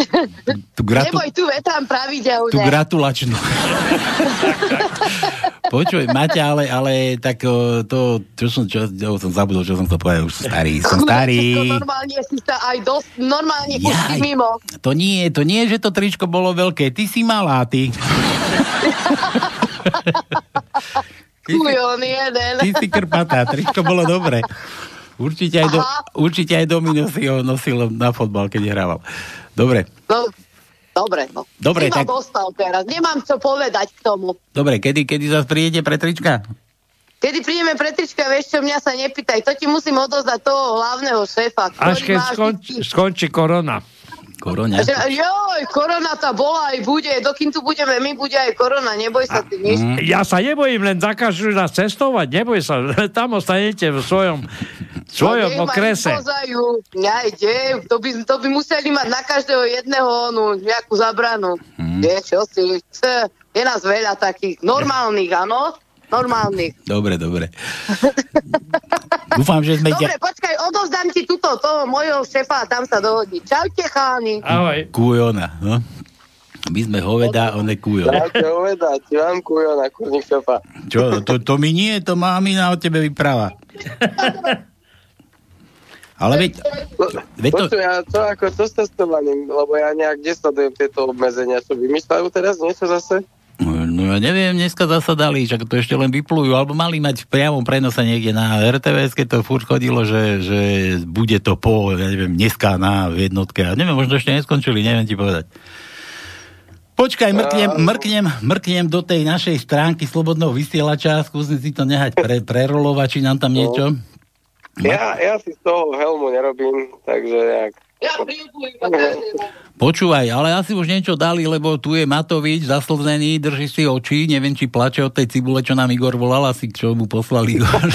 tú, gratu, Neboj, tu vetám pravidelne. tú gratulačnú. Počuj, Maťa, ale, ale tak to, čo som, čo, čo som zabudol, čo som to povedal, už som starý, som starý. Normálne si sa aj dosť, normálne už si Jaj. mimo. To nie, to nie, že to tričko bolo veľké, ty si malá, ty. Kujon jeden. Ty si krpatá, tričko bolo dobre. Určite aj, do, Aha. určite aj Domino si ho nosil na fotbal, keď hrával. Dobre, No, dobre, no. Dobre, ma tak- dostal teraz, nemám čo povedať k tomu. dobre, kedy, kedy zase prídete pre trička? Kedy prídeme pre trička, vieš čo, mňa sa nepýtaj, to ti musím odozdať toho hlavného šéfa. Až keď má skončí, skončí korona. Korona. Že, joj, korona tá bola aj bude, dokým tu budeme, my bude aj korona, neboj sa ty nič. Mm. Ja sa nebojím, len zakážu nás cestovať, neboj sa, tam ostanete v svojom, svojom No, okrese. nepozajú. Nejde, to by, to by museli mať na každého jedného onu, nejakú zabranu. Hmm. Vieš, čo si, c- je nás veľa takých normálnych, áno? Normálnych. Dobre, dobre. Dúfam, že sme Dobre, ťa... počkaj, odozdám ti túto, toho mojho šefa a tam sa dohodni. Čaute, cháni. Ahoj. Kujona, no. My sme hoveda, on je kujon. Dáte uvedať, vám kujo na kurník šopa. Čo, to, to mi nie, to mamina o tebe vypráva. Ale veď, veď to, Počuj, a čo ako to s testovaním? Lebo ja nejak nesledujem tieto obmedzenia. Čo vymýšľajú teraz niečo zase? No ja neviem, dneska zasa dali, čak to ešte len vyplujú, alebo mali mať v priamom prenose niekde na RTVS, keď to furt chodilo, že, že bude to po, ja neviem, dneska na v jednotke. A neviem, možno ešte neskončili, neviem ti povedať. Počkaj, mrknem, mrknem, mrknem do tej našej stránky Slobodného vysielača, skúsim si to nehať pre, prerolovať, či nám tam niečo. Ja, ja si z toho helmu nerobím, takže nejak... Ja. Počúvaj, ale asi už niečo dali, lebo tu je Matovič zaslzený, drží si oči, neviem, či plače od tej cibule, čo nám Igor volal, asi čo mu poslal Igor.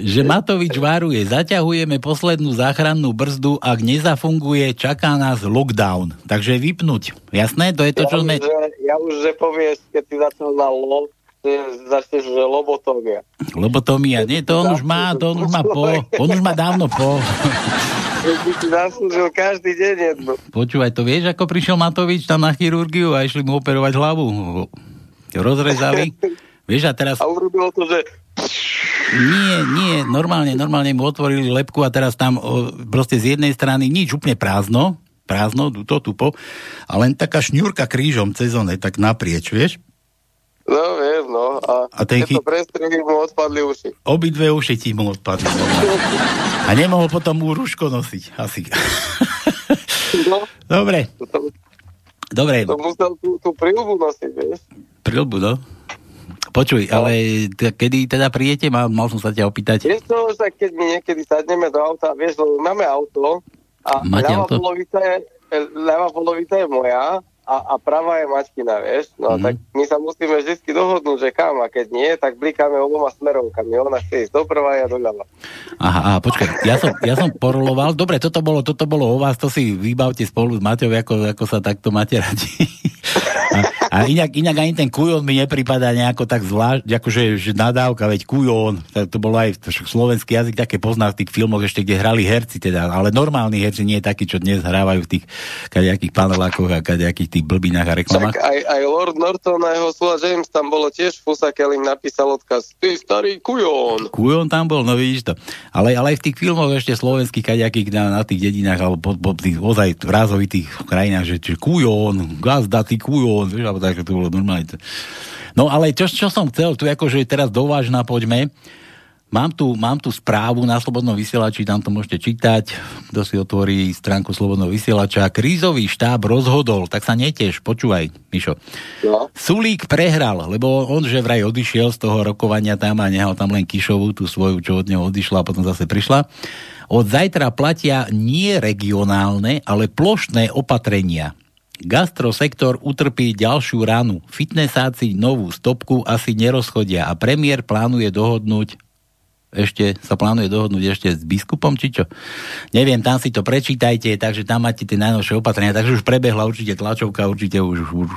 že Matovič varuje, zaťahujeme poslednú záchrannú brzdu, ak nezafunguje, čaká nás lockdown. Takže vypnúť. Jasné? To je to, ja, čo už, sme... že, ja už, že povieš, keď ty začal na lo, že začneš, že lobotómia. Lobotomia. Nie, to on už má, to on už má po. On už má dávno po. By si zaslúžil každý deň jednu. Počúvaj, to vieš, ako prišiel Matovič tam na chirurgiu a išli mu operovať hlavu. Rozrezali. Vieš, a teraz... A urobilo to, že Nie, nie, normálne, normálne mu otvorili lepku a teraz tam o, proste z jednej strany nič úplne prázdno, prázdno, to tupo, a len taká šňúrka krížom cez one, tak naprieč, vieš? No, viem, no. A, A ten chy- prestrelí, mu odpadli uši. Obidve uši ti mu odpadli. A nemohol potom mu rúško nosiť, asi. No, Dobre. Dobre. To musel tú, tú prilbu nosiť, vieš. Prilbu, no. Počuj, ale t- kedy teda príjete? Mal, mal som sa ťa opýtať. Vieš to, že keď my niekedy sadneme do auta, vieš, máme auto a Máte auto? polovica je, ľavá polovica je moja a, a pravá je Maťkina, vieš. No Mhm. tak my sa musíme vždy dohodnúť, že kam a keď nie, tak blikáme oboma smerovkami. Ona chce ísť doprava, ja doľava. Aha, aha, počkaj, ja som, ja som poroloval. Dobre, toto bolo, toto bolo o vás, to si vybavte spolu s Maťou, ako, ako sa takto máte radi. A, a inak, inak ani ten kujon mi nepripadá nejako tak zvlášť, akože že nadávka, veď kujon, tak to bolo aj slovenský jazyk také pozná v tých filmoch ešte, kde hrali herci teda, ale normálni herci, nie takí, čo dnes hrávajú v tých kadejakých panelákoch a kadejakých tých blbinách a reklamách. Tak aj, aj Lord Norton a jeho Sula James tam bolo tiež fusa, keď im napísal odkaz Ty starý kujon. Kujon tam bol, no vidíš to. Ale, ale aj v tých filmoch ešte slovenských kaďakých na, na tých dedinách alebo po, po tých ozaj rázovitých krajinách, že, že kujon, gazdatý kujon, vieš, alebo tak, to bolo normálne. No ale čo, čo som chcel, tu akože teraz dovážna poďme. Mám tu, mám tu správu na Slobodnom vysielači, tam to môžete čítať, kto si otvorí stránku Slobodného vysielača. Krízový štáb rozhodol, tak sa neteš, počúvaj, Mišo. No. Sulík prehral, lebo on že vraj odišiel z toho rokovania tam a nehal tam len Kišovu, tú svoju, čo od neho odišla a potom zase prišla. Od zajtra platia nie regionálne, ale plošné opatrenia. Gastrosektor utrpí ďalšiu ranu. Fitnessáci novú stopku asi nerozchodia a premiér plánuje dohodnúť ešte sa plánuje dohodnúť ešte s biskupom, či čo? Neviem, tam si to prečítajte, takže tam máte tie najnovšie opatrenia, takže už prebehla určite tlačovka, určite už, už,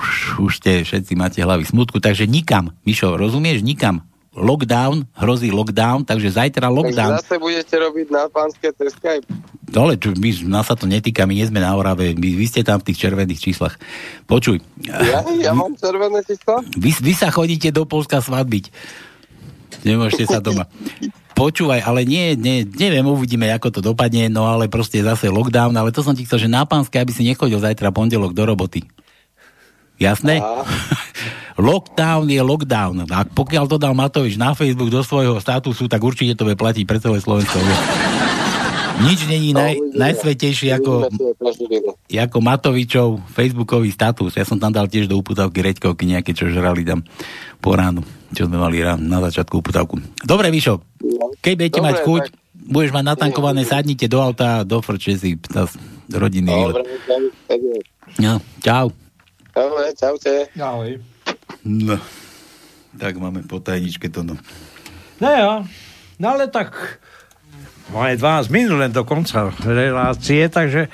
už ste všetci máte hlavy smutku, takže nikam, Mišo, rozumieš, nikam. Lockdown, hrozí lockdown, takže zajtra lockdown. Takže zase budete robiť na pánske cez Skype. Dole, čo, my, nás sa to netýka, my nie sme na Orave, my, vy ste tam v tých červených číslach. Počuj, Ja, ja mám červené číslo? vy, vy sa chodíte do Polska svadbiť. Nemôžete sa doma. Počúvaj, ale nie, nie, neviem, uvidíme, ako to dopadne, no ale proste zase lockdown, ale to som ti chcel, že na pánske, aby si nechodil zajtra pondelok do roboty. Jasné? lockdown je lockdown. A pokiaľ to dal Matovič na Facebook do svojho statusu, tak určite to bude platiť pre celé Slovensko. Nič není naj, najsvetejšie ako, ako Matovičov Facebookový status. Ja som tam dal tiež do uputavky reďkovky nejaké, čo žrali tam po ránu, čo sme mali ráno na začiatku uputavku. Dobre, Mišo, keď budete Dobre, mať chuť, tak- budeš mať natankované, sadnite do auta a dofrče si zas rodinný dobre. No, čau. Dobre, čaute. Ahoj. No, tak máme po tajničke to, no. No jo, no ale tak máme 12 minút len do konca relácie, takže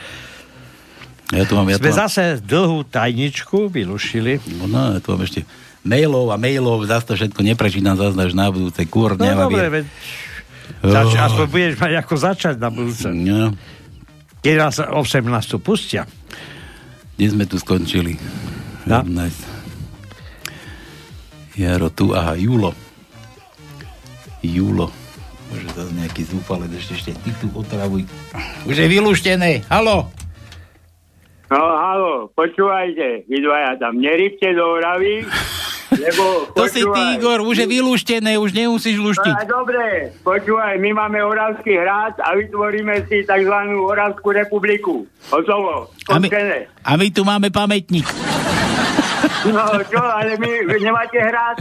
Ja tu mám, ja tu sme mám, zase dlhú tajničku vylušili. no, no, ja tu mám ešte mailov a mailov, zase to všetko neprečítam, zase až na budúce kur, No neviem, dobre, veď zač- aspoň budeš mať ako začať na budúce. No, Keď nás o 18 pustia. Kde sme tu skončili? No. Nice. Jaro tu, aha, Julo. Julo. Môže zase nejaký zúfalec, ešte, ešte ty tu otravuj. Už je vylúštené, halo. No, halo, počúvajte, vy dvaja tam nerybte do Oravy, lebo To si ty, Igor, už je vylúštené, už nemusíš luštiť. No, dobre, počúvaj, my máme Oravský hrad a vytvoríme si tzv. Oravskú republiku. Hotovo, A my, a my tu máme pamätník. No čo, ale my, vy nemáte hrad?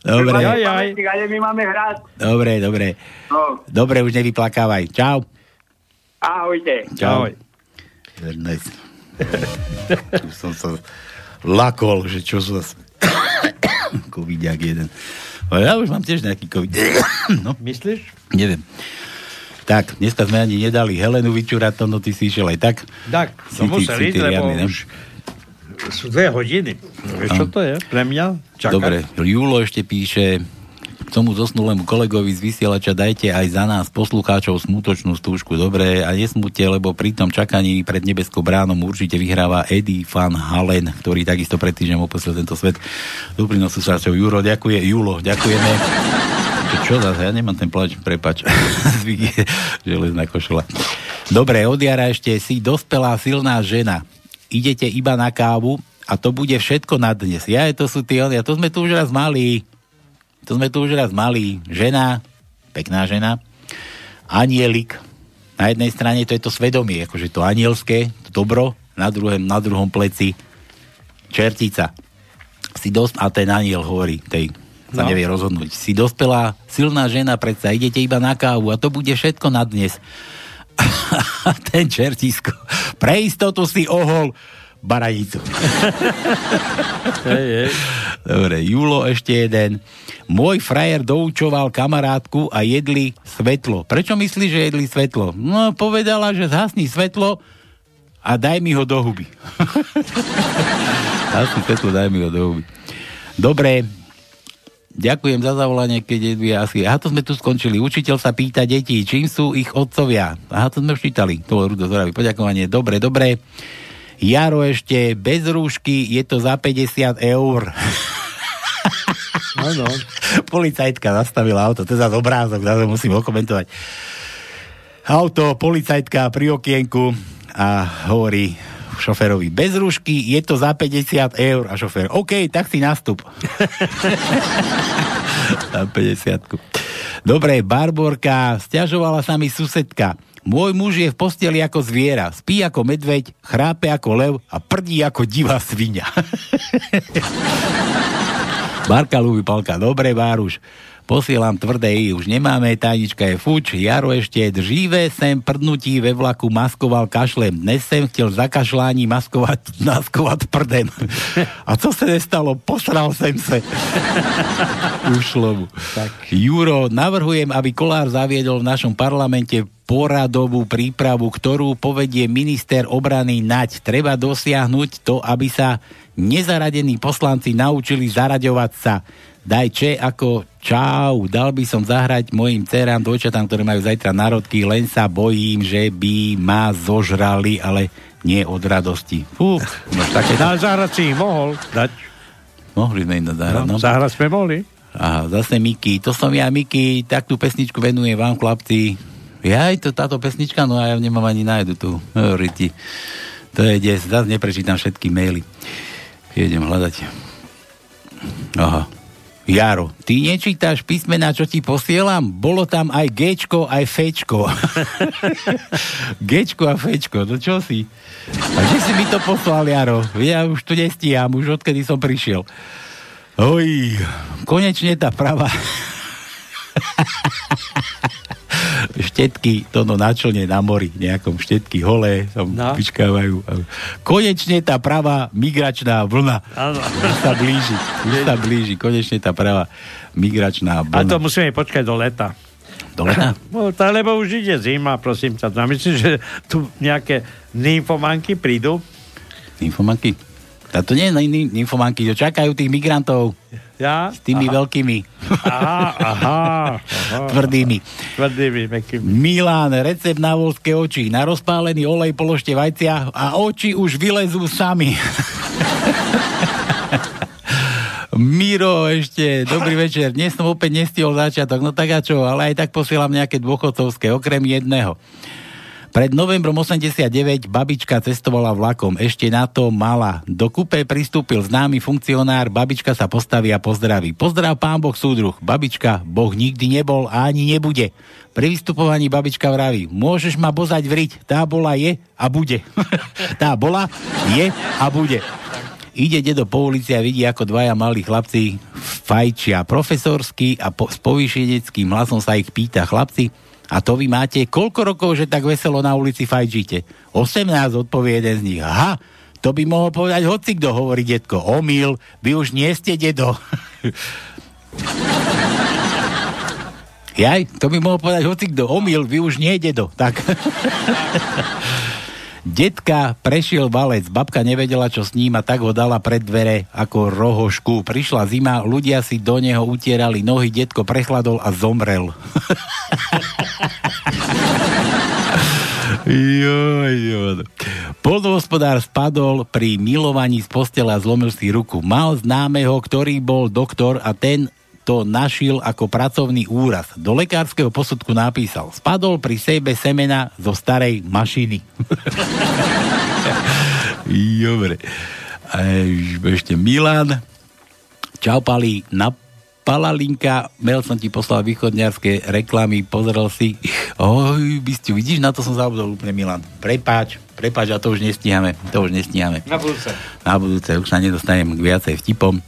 Dobre. Aj, aj. pamätník, Ale my máme hrad. Dobre, dobre. No, Dobre, už nevyplakávaj. Čau. ahojte. Čau. Nice. Už som sa lakol, že čo zase covidiak jeden. Ale ja už mám tiež nejaký covid. no, Myslíš? neviem. Tak, dneska sme ani nedali Helenu vyčúrať, to no ty si išiel aj tak. Tak, to si ty lebo riadny, už sú dve hodiny. Vieš, čo to je pre mňa? Čakať. Dobre, Júlo ešte píše, k tomu zosnulému kolegovi z vysielača dajte aj za nás poslucháčov smutočnú stúžku. Dobre, a nesmute, lebo pri tom čakaní pred nebeskou bránom určite vyhráva Eddie Van Halen, ktorý takisto pred týždňom opusil tento svet. Dobrý noc, súsáčov. Juro, ďakuje. Julo, ďakujeme. Čo, čo zase? Ja nemám ten plač, prepač. Železná košela. Dobre, od jara ešte si dospelá silná žena. Idete iba na kávu a to bude všetko na dnes. Ja, to sú tie, ja to sme tu už raz mali. To sme tu už raz mali. Žena, pekná žena, anielik. Na jednej strane to je to svedomie, akože to anielské, to dobro, na druhom, na druhom pleci čertica. Si dosť, a ten aniel hovorí, tej sa No. nevie rozhodnúť. Si dospelá, silná žena, predsa idete iba na kávu a to bude všetko na dnes. A ten čertisko, pre istotu si ohol baranicu. Hej, hej. Dobre, Julo ešte jeden. Môj frajer doučoval kamarátku a jedli svetlo. Prečo myslíš, že jedli svetlo? No, povedala, že zhasni svetlo a daj mi ho do huby. zhasni svetlo, daj mi ho do huby. Dobre, Ďakujem za zavolanie, keď je asi... Aha, to sme tu skončili. Učiteľ sa pýta detí, čím sú ich otcovia. Aha, to sme už čítali. To bolo Rudo Zoravý. Poďakovanie. Dobre, dobre. Jaro ešte bez rúšky, je to za 50 eur. Áno. Policajtka zastavila auto, to je za obrázok, zase musím okomentovať. Auto, policajtka pri okienku a hovorí šoferovi, bez rúšky je to za 50 eur. A šofér, OK, tak si nastup. za 50 Dobre, Barborka, stiažovala sa mi susedka. Môj muž je v posteli ako zviera, spí ako medveď, chrápe ako lev a prdí ako divá svinia. Barka ľúbi palka. Dobre, Báruš. Posielam tvrdé I, už nemáme, tajnička je fuč, Jaro ešte dříve sem prdnutí ve vlaku maskoval kašlem. Dnes sem chtěl za kašlání maskovať, maskovať prdem. A co se nestalo? Posral sem se. Ušlo mu. Tak. Juro, navrhujem, aby Kolár zaviedol v našom parlamente poradovú prípravu, ktorú povedie minister obrany Naď. Treba dosiahnuť to, aby sa nezaradení poslanci naučili zaraďovať sa. Daj če ako čau, dal by som zahrať mojim dcerám, dvojčatám, ktoré majú zajtra národky, len sa bojím, že by ma zožrali, ale nie od radosti. Fú, no také... Na zahrať si ich mohol dať. Mohli sme im zahrať, no. No, zahrať sme mohli. Aha, zase Miky, to som ja, Miky, tak tú pesničku venujem vám, chlapci. Jaj, to, táto pesnička, no a ja nemám ani nájdu tu. Hovorí ti. To je des, zase neprečítam všetky maily. Idem hľadať. Aha. Jaro, ty nečítaš písmená, čo ti posielam? Bolo tam aj Gčko, aj Fčko. Gčko a Fčko, no čo si? A že si mi to poslal, Jaro? Ja už tu nestíham, už odkedy som prišiel. Oj, konečne tá pravá štetky, to no na člne na mori, nejakom štetky holé, tam no. vyčkávajú. Konečne tá pravá migračná vlna. Už sa blíži, už sa blíži, konečne tá pravá migračná A vlna. to musíme počkať do leta. Do leta? No, tá, lebo už ide zima, prosím ťa. No, myslím, že tu nejaké nymfomanky prídu. Nymfomanky? A to nie je ny- nymfomanky, to čakajú tých migrantov. Ja? S tými Aha. veľkými. Aha, aha. aha. Tvrdými. Tvrdými, mekými. Milán, recept na volské oči. Na rozpálený olej položte vajcia a oči už vylezú sami. Miro, ešte, dobrý večer. Dnes som opäť nestihol začiatok, no tak a čo, ale aj tak posielam nejaké dôchodcovské, okrem jedného. Pred novembrom 89 babička cestovala vlakom, ešte na to mala. Do kupé pristúpil známy funkcionár, babička sa postaví a pozdraví. Pozdrav pán Boh súdruh. Babička, Boh nikdy nebol a ani nebude. Pri vystupovaní babička vraví, môžeš ma bozať vriť, tá bola je a bude. tá bola, je a bude. Ide dedo po ulici a vidí, ako dvaja malí chlapci fajčia. Profesorský a po, s povýšeneckým hlasom sa ich pýta, chlapci, a to vy máte koľko rokov, že tak veselo na ulici fajčíte? 18, odpovie jeden z nich. Aha, to by mohol povedať hoci kto, hovorí detko. Omyl, vy už nie ste dedo. Jaj, to by mohol povedať hoci kto. Omyl, vy už nie dedo. Tak. Detka prešiel valec, babka nevedela, čo s ním a tak ho dala pred dvere ako rohošku. Prišla zima, ľudia si do neho utierali nohy, detko prechladol a zomrel. Joj, joj. Polnohospodár spadol pri milovaní z postela a zlomil si ruku. Mal známeho, ktorý bol doktor a ten to našiel ako pracovný úraz. Do lekárskeho posudku napísal. Spadol pri sebe semena zo starej mašiny. Dobre. Ešte Milan. Čau, Pali. Na Palalinka, mail som ti poslal východňarské reklamy, pozrel si. Oj, bystiu, vidíš, na to som zabudol úplne, Milan. Prepáč, prepáč, a to už nestíhame. To už nestíhame. Na budúce. Na budúce, už sa nedostanem k viacej vtipom.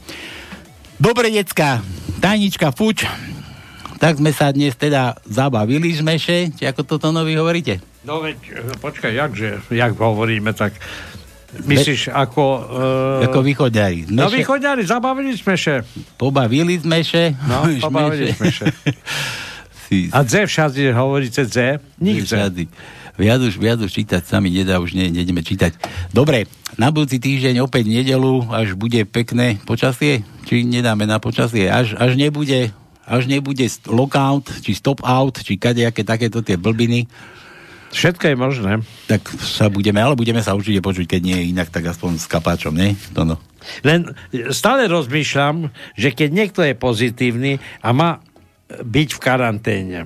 Dobre, decka, tajnička fuč. Tak sme sa dnes teda zabavili žmeše, či ako toto noví hovoríte? No veď, e, počkaj, jakže, jak hovoríme, tak myslíš ako... Uh... Ako východňari. No východňari, zabavili sme še. Pobavili sme še. No, pobavili sme še. A dze všade hovoríte dze? Nikde. Všady. Viac už, viac už čítať sami nedá, už ne, nejdeme čítať. Dobre, na budúci týždeň opäť nedelu, až bude pekné počasie, či nedáme na počasie, až, až nebude až nebude lockout, či stop out, či kadejaké takéto tie blbiny. Všetko je možné. Tak sa budeme, ale budeme sa určite počuť, keď nie je inak, tak aspoň s kapáčom, nie? To no. Len stále rozmýšľam, že keď niekto je pozitívny a má byť v karanténe,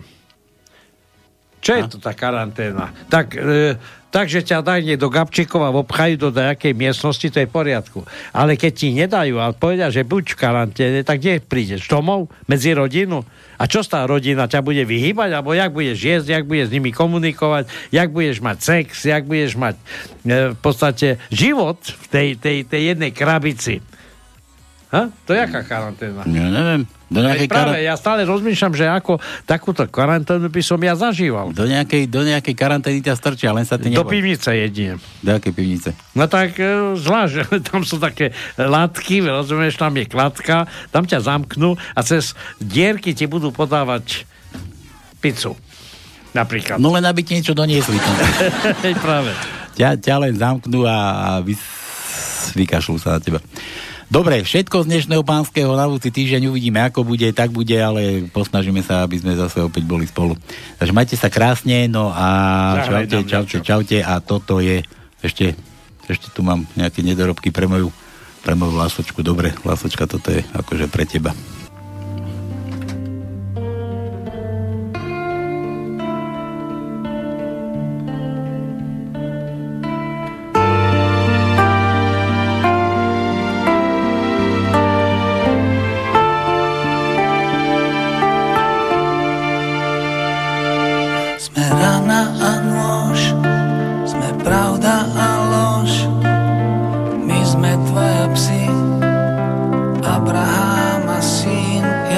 čo je to tá karanténa? Tak, e, takže ťa dajne do Gabčíkova obchajú do nejakej miestnosti, to je v poriadku. Ale keď ti nedajú a povedia, že buď v karanténe, tak kde prídeš? Domov? Medzi rodinu? A čo tá rodina ťa bude vyhýbať? Alebo jak budeš jesť, jak budeš s nimi komunikovať, jak budeš mať sex, jak budeš mať e, v podstate život v tej, tej, tej jednej krabici. Ha? To je jaká karanténa? Ja neviem. Do nejakej práve, karant... ja stále rozmýšľam, že ako takúto karanténu by som ja zažíval. Do nejakej, do nejakej karantény ťa strčia, len sa ty neboj. Do pivnice jedine. Do akej pivnice? No tak e, zvlášť, tam sú také látky, rozumieš, tam je kladka, tam ťa zamknú a cez dierky ti budú podávať pizzu. Napríklad. No len aby ti niečo doniesli. práve. Ťa, ťa len zamknú a, a vys, vykašľú sa na teba. Dobre, všetko z dnešného pánskeho na budúci týždeň uvidíme, ako bude, tak bude, ale posnažíme sa, aby sme zase opäť boli spolu. Takže majte sa krásne, no a čaute, čaute, čaute a toto je ešte, ešte tu mám nejaké nedorobky pre moju, pre moju lásočku. Dobre, lásočka, toto je akože pre teba.